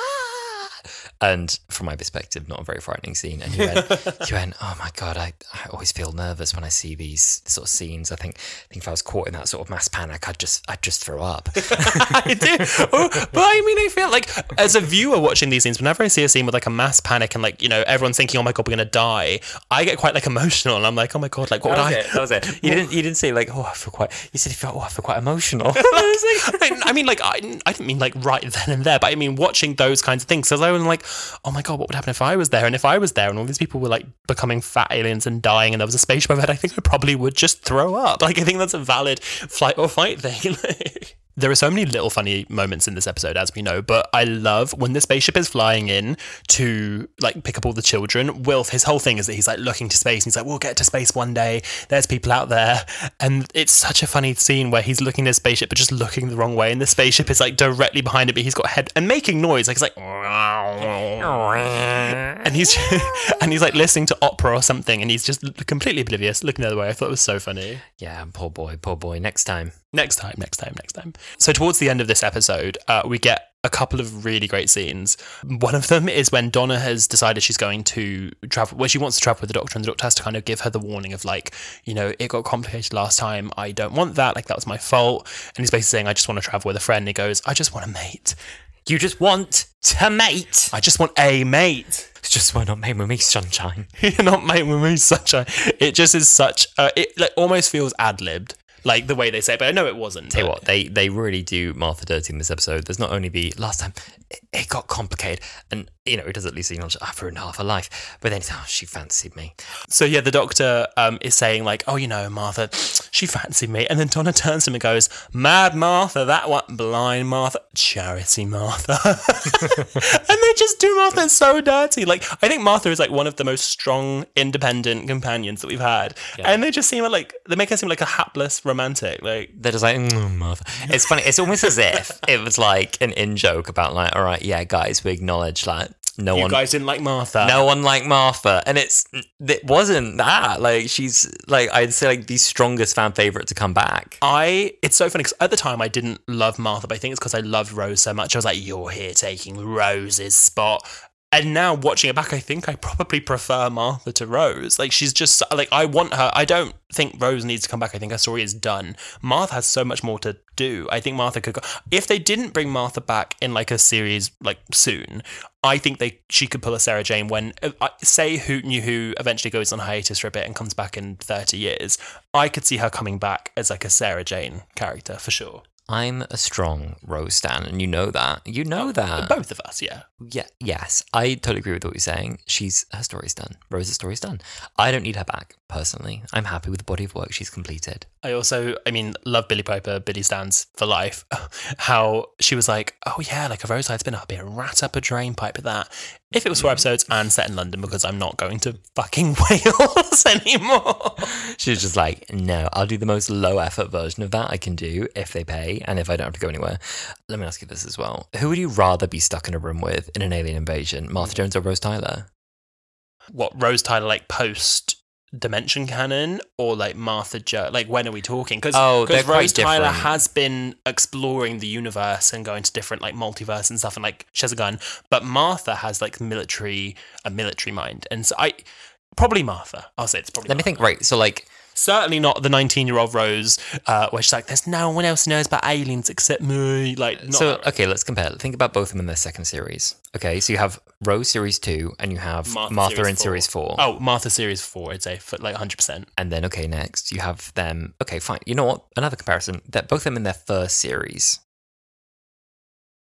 And from my perspective, not a very frightening scene. And you went, <laughs> you went, oh my god, I, I always feel nervous when I see these sort of scenes. I think, I think if I was caught in that sort of mass panic, I'd just, I'd just throw up. <laughs> <laughs> I do. Oh, but I mean, I feel like as a viewer watching these scenes, whenever I see a scene with like a mass panic and like you know everyone's thinking, "Oh my god, we're gonna die," I get quite like emotional, and I'm like, "Oh my god, like what would I?" That was it. You didn't, you didn't say like, oh, I feel quite. You said you felt, oh, I feel quite emotional. I I mean, like, I, I didn't mean like right then and there, but I mean watching those kinds of things. Because I was like, oh my god, what would happen if I was there? And if I was there and all these people were like becoming fat aliens and dying and there was a spaceship overhead, I think I probably would just throw up. Like, I think that's a valid flight or fight thing. <laughs> There are so many little funny moments in this episode, as we know, but I love when the spaceship is flying in to like pick up all the children. Wilf, his whole thing is that he's like looking to space and he's like, we'll get to space one day. There's people out there. And it's such a funny scene where he's looking at his spaceship, but just looking the wrong way. And the spaceship is like directly behind it, but he's got head and making noise. Like, he's like, <laughs> and he's, <laughs> and he's like listening to opera or something. And he's just completely oblivious, looking the other way. I thought it was so funny. yeah, poor boy, poor boy. Next time. Next time, next time, next time. So, towards the end of this episode, uh, we get a couple of really great scenes. One of them is when Donna has decided she's going to travel, well, she wants to travel with the doctor, and the doctor has to kind of give her the warning of like, you know, it got complicated last time. I don't want that. Like that was my fault. And he's basically saying, I just want to travel with a friend. And he goes, I just want a mate. You just want to mate. I just want a mate. It's just why not mate with me, sunshine. <laughs> You're not mate with me, sunshine. It just is such. Uh, it like almost feels ad libbed, like the way they say. it, But I know it wasn't. Tell you what, they they really do Martha dirty in this episode. There's not only the last time it, got complicated, and you know it does at least acknowledge I've ruined half her life, but then oh, she fancied me. So yeah, the doctor um, is saying like, "Oh, you know, Martha, she fancied me," and then Donna turns to him and goes, "Mad Martha, that one, blind Martha, charity Martha," <laughs> and they just do Martha so dirty. Like, I think Martha is like one of the most strong, independent companions that we've had, and they just seem like they make her seem like a hapless romantic. Like, They're just like mm, Martha. <laughs> It's funny. It's almost as if it was like an in joke about like, all right, yeah, guys, we acknowledge like no one. you one. guys didn't like Martha. no one like Martha, and it's it wasn't that. Like she's like I'd say like the strongest fan favorite to come back. I it's so funny because at the time I didn't love Martha, but I think it's because I loved Rose so much. I was like, "You're here taking Rose's spot." And now watching it back, I think I probably prefer Martha to Rose. Like she's just like I want her. I don't think Rose needs to come back. I think her story is done. Martha has so much more to do. I think Martha could go if they didn't bring Martha back in like a series like soon. I think they she could pull a Sarah Jane when uh, say Who Knew Who eventually goes on hiatus for a bit and comes back in thirty years. I could see her coming back as like a Sarah Jane character for sure. I'm a strong Rose stan, and you know that. You know that. Both of us, yeah. Yeah, yes, I totally agree with what you're saying. She's her story's done. Rose's story's done. I don't need her back personally. I'm happy with the body of work she's completed. I also, I mean, love Billie Piper, Billie stands for life. <laughs> How she was like, oh yeah, like a roadside spin, I'll be a rat up a drain pipe with that. If it was four episodes and set in London, because I'm not going to fucking <laughs> Wales <laughs> anymore. She was just like, no, I'll do the most low effort version of that I can do if they pay and if I don't have to go anywhere. Let me ask you this as well. Who would you rather be stuck in a room with in an alien invasion, Martha Jones or Rose Tyler? What Rose Tyler like post dimension canon or like Martha Joe? Like when are we talking? Because Oh, quite Rose Tyler different. has been exploring the universe and going to different like multiverse and stuff, and like she has a gun. But Martha has like military a military mind, and so I probably Martha. I'll say it's probably. Let me think, right. So, like, Certainly not the 19 year old Rose, uh, where she's like, there's no one else who knows about aliens except me. Like, not so okay, let's compare. Think about both of them in their second series. Okay, so you have Rose series two, and you have Martha, in series four. Oh, Martha series four, I'd say, for like 100%. And then, okay, next you have them. Okay, fine. You know what? Another comparison. That both of them in their first series.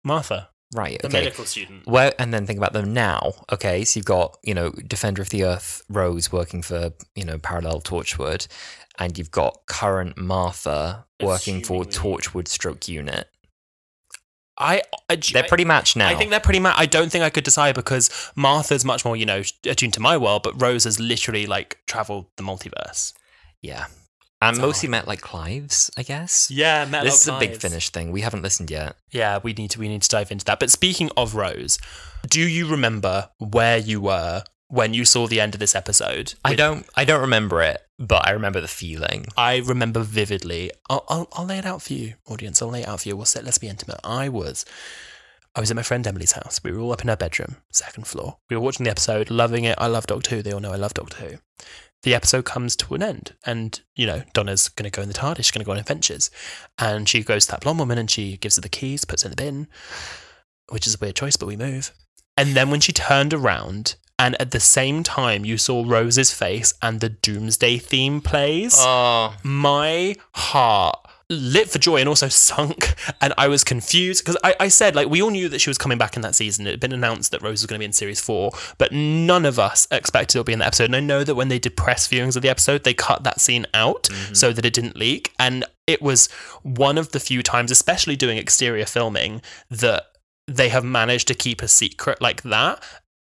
Martha, Right. the Okay. medical student. Well, and then think about them now. Okay, so you've got you know Defender of the Earth Rose working for you know Parallel Torchwood, and you've got current Martha working for Torchwood Stroke Unit. I, I, They're pretty matched now. I think they're pretty much. I don't think I could decide because Martha's much more, you know, attuned to my world, but Rose has literally like traveled the multiverse. yeah, and mostly met like Clives, I guess. Yeah, Metal this is a big finish thing. We haven't listened yet. Yeah, we need to we need to dive into that. But speaking of Rose, do you remember where you were when you saw the end of this episode? I don't. I don't remember it, but I remember the feeling. I remember vividly. I'll, I'll, I'll lay it out for you, audience. I'll lay it out for you. We'll set, let's be intimate. I was, I was at my friend Emily's house. We were all up in her bedroom, second floor. We were watching the episode, loving it. I love Doctor Who. They all know I love Doctor Who. The episode comes to an end, and you know Donna's going to go in the TARDIS. She's going to go on adventures, and she goes to that blonde woman, and she gives her the keys, puts it in the bin, which is a weird choice, but we move. And then when she turned around, and at the same time you saw Rose's face, and the Doomsday theme plays Oh, my heart lit for joy and also sunk. And i was confused because I, I said like we all knew that she was coming back in that season. It had been announced that rose was going to be in series four but none of us expected it to be in the episode. And i know that when they did press viewings of the episode they cut that scene out mm-hmm. so that it didn't leak. And it was one of the few times especially doing exterior filming that they have managed to keep a secret like that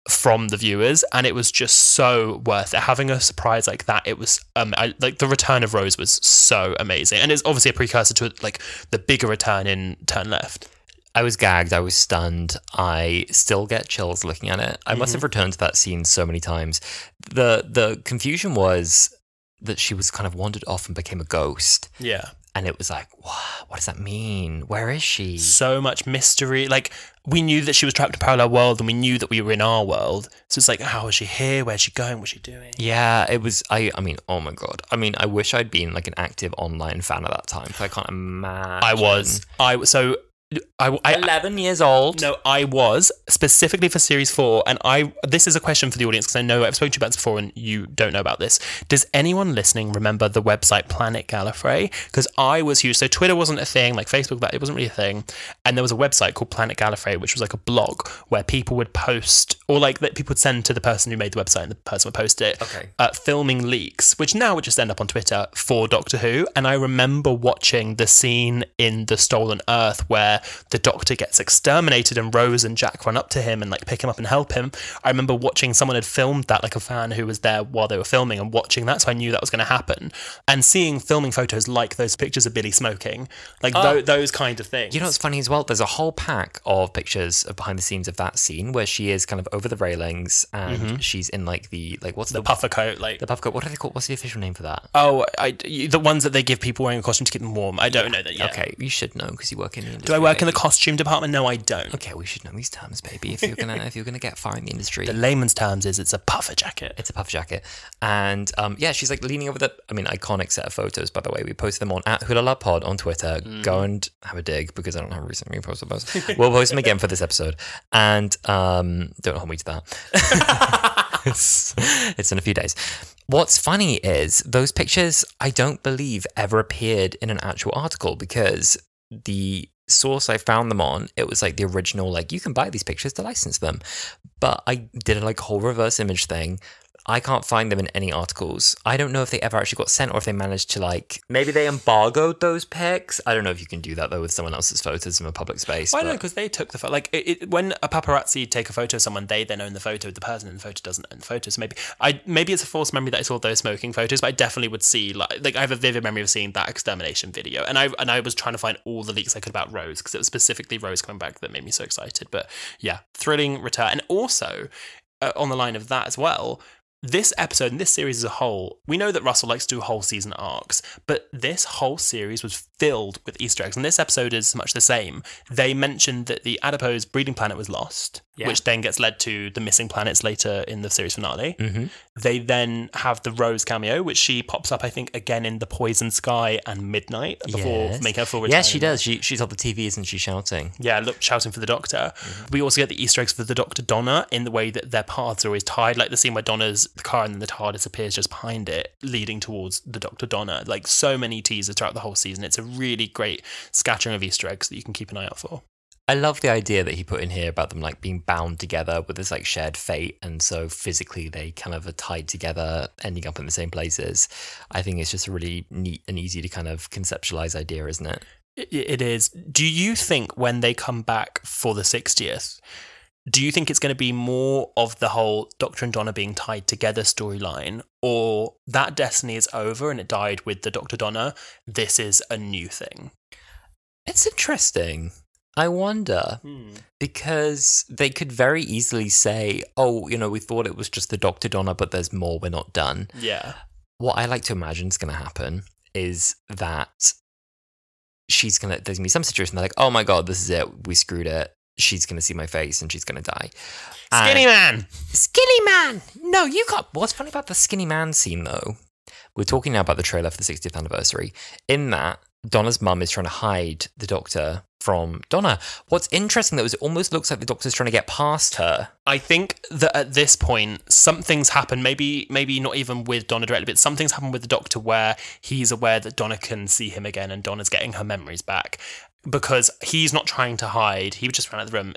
from the viewers and it was just so worth it having a surprise like that it was um I, like the return of rose was so amazing and it's obviously a precursor to like the bigger return in turn left I was gagged. I was stunned. I still get chills looking at it. I must have returned to that scene so many times. the The confusion was that she was kind of wandered off and became a ghost. yeah and it was like, what? What does that mean? Where is she? So much mystery. Like we knew that she was trapped in a parallel world, and we knew that we were in our world. So it's like, how is she here? Where's she going? What's she doing? Yeah, it was. I. I mean, oh my god. I mean, I wish I'd been like an active online fan at that time. 'cause I can't imagine. I was. I so. I, I, eleven years old. No, I was specifically for series four, and I. This is a question for the audience because I know I've spoken to you about this before, and you don't know about this. Does anyone listening remember the website Planet Gallifrey? Because I was huge. So Twitter wasn't a thing, like Facebook, that it wasn't really a thing, and there was a website called Planet Gallifrey, which was like a blog where people would post, or like that people would send to the person who made the website, and the person would post it. Okay. Uh, filming leaks, which now would just end up on Twitter for Doctor Who, and I remember watching the scene in the Stolen Earth where the Doctor gets exterminated and Rose and Jack run up to him and like pick him up and help him. I remember watching someone had filmed that, like a fan who was there while they were filming and watching that, so I knew that was going to happen. And seeing filming photos like those pictures of Billie smoking, like ah. tho- those kind of things. You know what's funny as well? There's a whole pack of pictures of behind the scenes of that scene where she is kind of over the railings and mm-hmm. she's in like the like what's the the puffer coat, like the puff coat? What are they called? What's the official name for that? oh, I, the ones that they give people wearing a costume to keep them warm. I don't know that yet. Okay, you should know because you work in the industry. Do I work in the costume department? No, I don't. Okay, we should know these terms, baby. If you're gonna if you're gonna get far in the industry, The layman's terms is it's a puffer jacket. it's a puff jacket, and um, yeah, she's like leaning over the. I mean, iconic set of photos. By the way, we posted them on at Wholala Pod on Twitter. Go and have a dig because I don't have recently posted those. <laughs> we'll post them again for this episode, and um, don't hold me to that. <laughs> <laughs> it's, it's in a few days. What's funny is those pictures I don't believe ever appeared in an actual article because the source I found them on, it was like the original, like you can buy these pictures to license them. But I did a like whole reverse image thing. I can't find them in any articles. I don't know if they ever actually got sent or if they managed to like maybe they embargoed those pics. I don't know if you can do that though with someone else's photos in a public space. Why not? but- Because they took the photo. Like it, it, when a paparazzi take a photo of someone, they then own the photo. The person in the photo doesn't own the photo. So maybe I maybe it's a false memory that I saw those smoking photos, but I definitely would see like like I have a vivid memory of seeing that extermination video, and I and I was trying to find all the leaks I could about Rose because it was specifically Rose coming back that made me so excited. But yeah, thrilling return, and also uh, on the line of that as well. This episode and this series as a whole, we know that Russell likes to do whole season arcs, but this whole series was filled with Easter eggs, and this episode is much the same. They mentioned that the adipose breeding planet was lost, Yeah. which then gets led to the missing planets later in the series finale. Mhm. They then have the Rose cameo, which she pops up, I think, again in the Poison Sky and Midnight before Yes. making her full return. Yes, she does. She she's on the TV, isn't she? Shouting. Yeah, look, shouting for the Doctor. Mm-hmm. We also get the Easter eggs for the Doctor Donna in the way that their paths are always tied, like the scene where Donna's car and then the TARDIS appears just behind it, leading towards the Doctor Donna. Like so many teasers throughout the whole season. It's a really great scattering of Easter eggs that you can keep an eye out for. I love the idea that he put in here about them like being bound together with this like shared fate, and so physically they kind of are tied together, ending up in the same places. I think it's just a really neat and easy to kind of conceptualize idea, isn't it? It, it is. Do you think when they come back for the 60th, do you think it's going to be more of the whole Doctor and Donna being tied together storyline, or that destiny is over and it died with the Doctor Donna? This is a new thing. It's interesting. I wonder hmm. because they could very easily say, "Oh, you know, we thought it was just the Doctor Donna, but there's more. We're not done." Yeah. what I like to imagine is going to happen is that she's going to, there's going to be some situation they're like, oh my God, this is it. We screwed it. She's going to see my face and she's going to die. Skinny And- man. Skinny man! No, you got. What's funny about the skinny man scene, though? We're talking now about the trailer for the 60th anniversary. In that, Donna's mum is trying to hide the doctor from Donna. What's interesting, though, is it almost looks like the doctor's trying to get past her. I think that at this point, something's happened. Maybe, maybe not even with Donna directly, but something's happened with the Doctor where he's aware that Donna can see him again, and Donna's getting her memories back because he's not trying to hide. He just ran out of the room.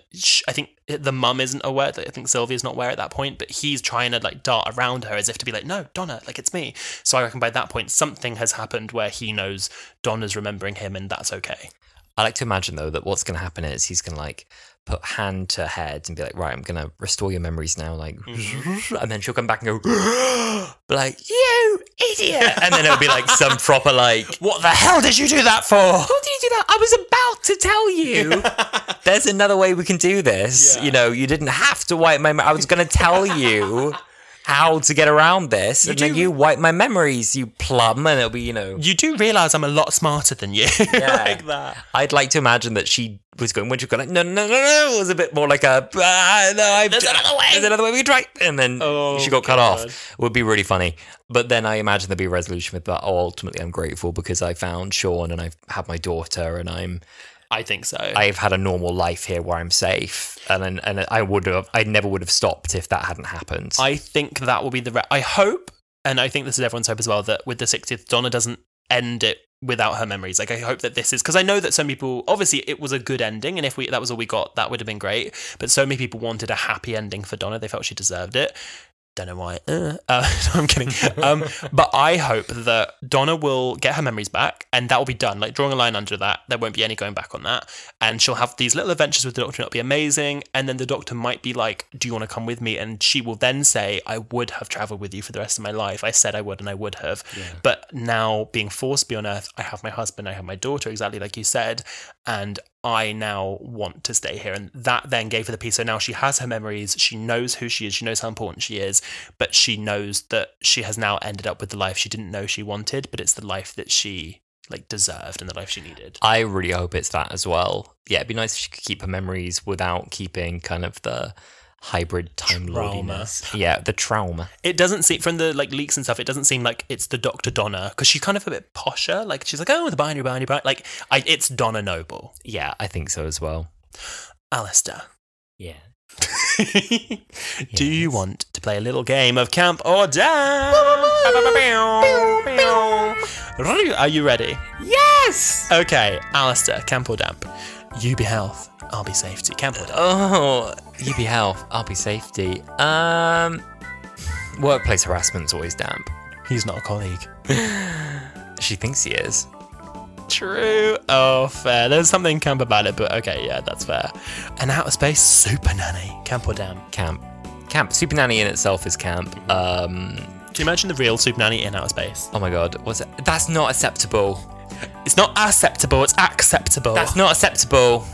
I think the mum isn't aware. I think Sylvia's not aware at that point, but he's trying to like dart around her as if to be like, "No, Donna, like it's me." So I reckon by that point, something has happened where he knows Donna's remembering him, and that's okay. I like to imagine though that what's going to happen is he's going to like put hand to head and be like, right, I'm going to restore your memories now, like, mm-hmm. and then she'll come back and go, <gasps> like, you idiot, <laughs> and then it'll be like some proper like, What the hell did you do that for? what did you do that? I was about to tell you. There's another way we can do this. Yeah. You know, you didn't have to wipe my. I was going to tell you. How to get around this, You and then you wipe my memories, you plum, and it'll be you know. You do realize I'm a lot smarter than you. <laughs> Yeah. like that. I'd like to imagine that she was going when she was going like no no no no it was a bit more like a ah, no I've, There's another way." there's another way we can try and then Oh, she got cut off it would be really funny but then I imagine there'd be a resolution with that oh ultimately I'm grateful because I found Shaun and I've had my daughter and I'm I think so. I've had a normal life here where I'm safe and and, and I would have I never would have stopped if that hadn't happened I think that will be the. Re- I hope, and I think this is everyone's hope as well, that with the 60th, Donna doesn't end it without her memories. Like I hope that this is because I know that some people obviously it was a good ending, and if we that was all we got, that would have been great. But so many people wanted a happy ending for Donna; they felt she deserved it. Don't know why. Uh, uh, <laughs> no, I'm kidding. Um, but I hope that Donna will get her memories back, and that will be done. Like drawing a line under that, there won't be any going back on that. And she'll have these little adventures with the Doctor, and it'll be amazing. And then the Doctor might be like, "Do you want to come with me?" And she will then say, "I would have traveled with you for the rest of my life. I said I would, and I would have. But now, being forced to be on Earth, I have my husband, I have my daughter, exactly like you said, and I now want to stay here. And that then gave her the peace. So now she has her memories. She knows who she is. She knows how important she is. But she knows that she has now ended up with the life she didn't know she wanted, but it's the life that she like deserved and the life she needed. I really hope it's that as well yeah it'd be nice if she could keep her memories without keeping kind of the hybrid time lordiness yeah the trauma It doesn't seem from the like leaks and stuff. It doesn't seem like it's the Doctor Donna because she's kind of a bit posher. Like she's like, oh, the binary, binary, binary. Like I, it's Donna Noble, yeah I think so as well Alasdair. yeah <laughs> Do you want to play a little game of camp or down? Are you ready? yes Okay, Alasdair, camp or damp? You be health, I'll be safety. Camp or damp? Oh, you be health, I'll be safety. Um, workplace harassment's always damp. He's not a colleague. <sighs> She thinks he is. True. Oh, fair. There's something camp about it, but okay, yeah, that's fair. And outer space, super nanny. Camp or damp? Camp, camp. Super nanny in itself is camp. Um, Do you imagine the real super nanny in outer space? oh my god, what's it? That's not acceptable. It's not acceptable, it's acceptable. That's not acceptable.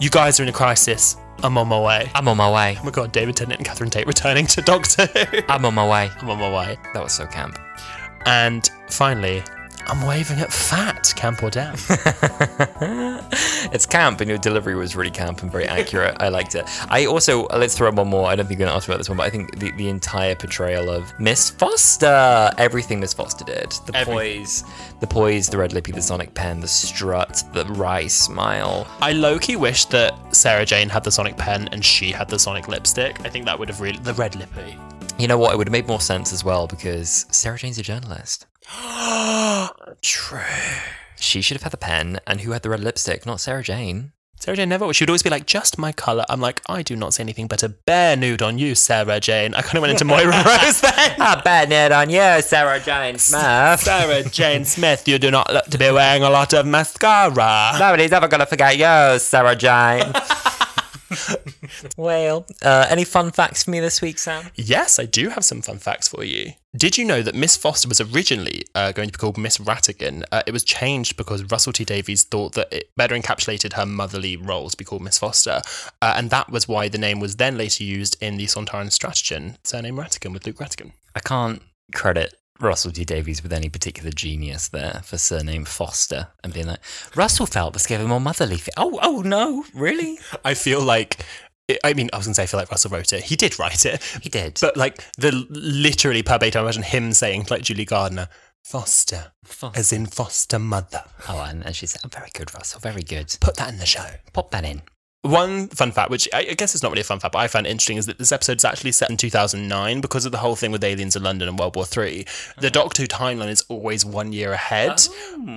You guys are in a crisis. I'm on my way. I'm on my way. Oh my god, David Tennant and Catherine Tate returning to Doctor Who. I'm on my way. I'm on my way. That was so camp. And finally, I'm waving at fat, camp or down. <laughs> it's camp, and your delivery was really camp and very accurate. I liked it. I also uh, let's throw in one more. I don't think you're gonna ask about this one, but I think the, the entire portrayal of Miss Foster, everything Miss Foster did, the Everything. poise, the poise, the red lippy, the sonic pen, the strut, the wry smile. I low key wish that Sarah Jane had the sonic pen and she had the sonic lipstick. I think that would have really. The red lippy. You know what? It would have made more sense as well because Sarah Jane's a journalist. <gasps> True. She should have had the pen, and who had the red lipstick? Not Sarah Jane. Sarah Jane never. She would always be like, just my colour. I'm like, I do not see anything but a bare nude on you, Sarah Jane. I kind of went into Moira <laughs> Rose then. Ah, bad net on you, Sarah Jane Smith. Sarah Jane Smith, you do not look to be wearing a lot of mascara. Nobody's ever gonna forget you, Sarah Jane. <laughs> well, uh, any fun facts for me this week, Sam? Yes, I do have some fun facts for you. Did you know that Miss Foster was originally uh, going to be called Miss Rattigan? Uh, it was changed because Russell T Davies thought that it better encapsulated her motherly role to be called Miss Foster, uh, and that was why the name was then later used in the Sontaran Stratagem, surname Rattigan with Luke Rattigan. I can't credit Russell T Davies with any particular genius there for surname Foster and being like Russell felt this gave him more motherly. Fe- oh, oh no, really? <laughs> I feel like. I mean, I was going to say I feel like Russell wrote it. He did write it. He did. But like the literally per verbatim, I imagine him saying like Julie Gardner, Foster, Foster. as in foster mother. oh, and, and she said, oh, "Very good, Russell. Very good. Put that in the show. Pop that in." One fun fact, which I guess is not really a fun fact, but I found interesting, is that this episode is actually set in 2009 because of the whole thing with aliens in London and World War Three. The uh-huh. Doctor Who timeline is always one year ahead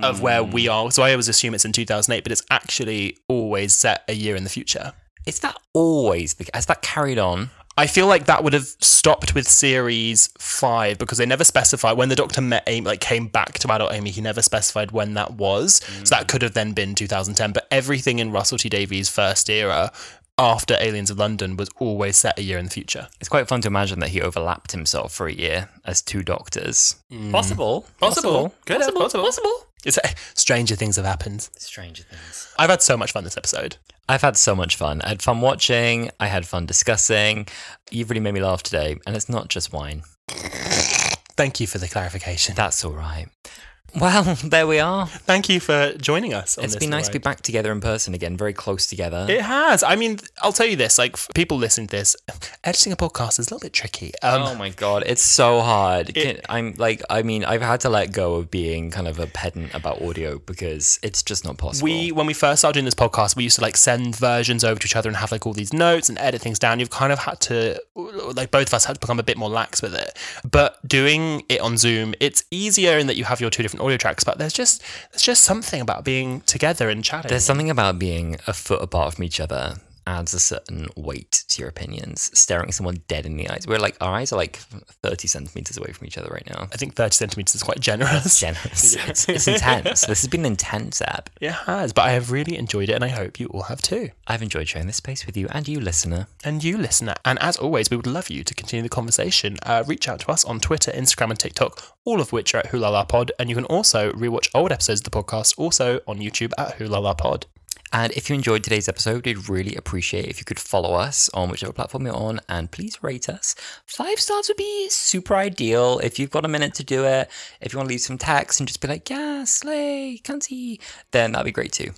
of oh. where we are. So I always assume it's in 2008, but it's actually always set a year in the future. Is that always the? Has that carried on? I feel like that would have stopped with series five because they never specified when the Doctor met Amy, like came back to adult Amy. He never specified when that was, so that could have then been 2010. But everything in Russell T Davies' first era, after Aliens of London, was always set a year in the future. It's quite fun to imagine that he overlapped himself for a year as two doctors. Possible. Possible. Good, Possible. possible. Possible. It's eh, stranger things have happened. Stranger things. I've had so much fun this episode. I've had so much fun. I had fun watching. I had fun discussing. You've really made me laugh today, and it's not just wine. Thank you for the clarification. That's all right. Well, <laughs> there we are. Thank you for joining us. On It's been nice to be back together in person again, very close together. It has. I mean, I'll tell you this: like people listening to this, editing a podcast is a little bit tricky. Um, oh my god, it's so hard. Can- I'm like, I mean, I've had to let go of being kind of a pedant about audio because it's just not possible. we when we first started doing this podcast, we used to like send versions over to each other and have like all these notes and edit things down. You've kind of had to like both of us had to become a bit more lax with it. But doing it on Zoom, it's easier in that you have your two different audio tracks. But there's just there's just something about being together and chatting. There's something about being a foot apart from each other adds a certain weight to your opinions. Staring someone dead in the eyes. We're like, our eyes are like 30 centimeters away from each other right now. I think 30 centimeters is quite generous. <laughs> Generous. <laughs> It's, it's intense. This has been an intense app. It has, but I have really enjoyed it and I hope you all have too. I've enjoyed sharing this space with you and you, listener. and you, listener. And as always, we would love you to continue the conversation. Uh, reach out to us on Twitter, Instagram, and TikTok, all of which are at Wholala Pod. And you can also rewatch old episodes of the podcast also on YouTube at Wholala Pod. And if you enjoyed today's episode, we'd really appreciate if you could follow us on whichever platform you're on and please rate us. Five stars would be super ideal if you've got a minute to do it. If you want to leave some text and just be like, yeah, slay, cunty, then that'd be great too.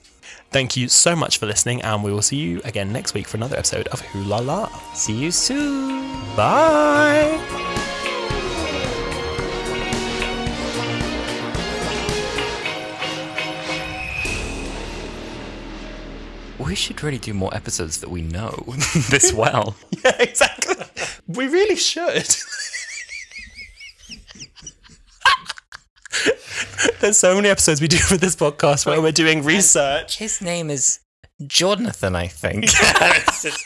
Thank you so much for listening, and we will see you again next week for another episode of Wholala. See you soon. Bye. We should really do more episodes that we know <laughs> this well. <laughs> Yeah, exactly. We really should. <laughs> There's so many episodes we do for this podcast where we're doing research. His name is Jonathan, I think. the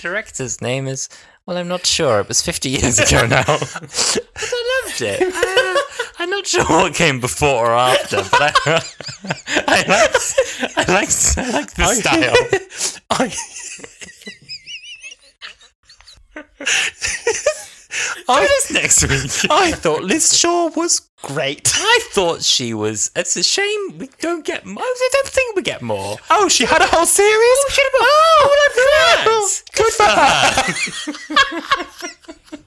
director's name is, well, I'm not sure. It was 50 years ago now. but I loved it. I'm not sure what came before or after, but I, <laughs> I like, I like, I like the style. <laughs> I, I, This next week. I thought Liz Shaw was great. I thought she was. It's a shame we don't get. more. I don't think we get more. Oh, she had a whole series? Oh, Oh, what a good for her. Good for her. <laughs>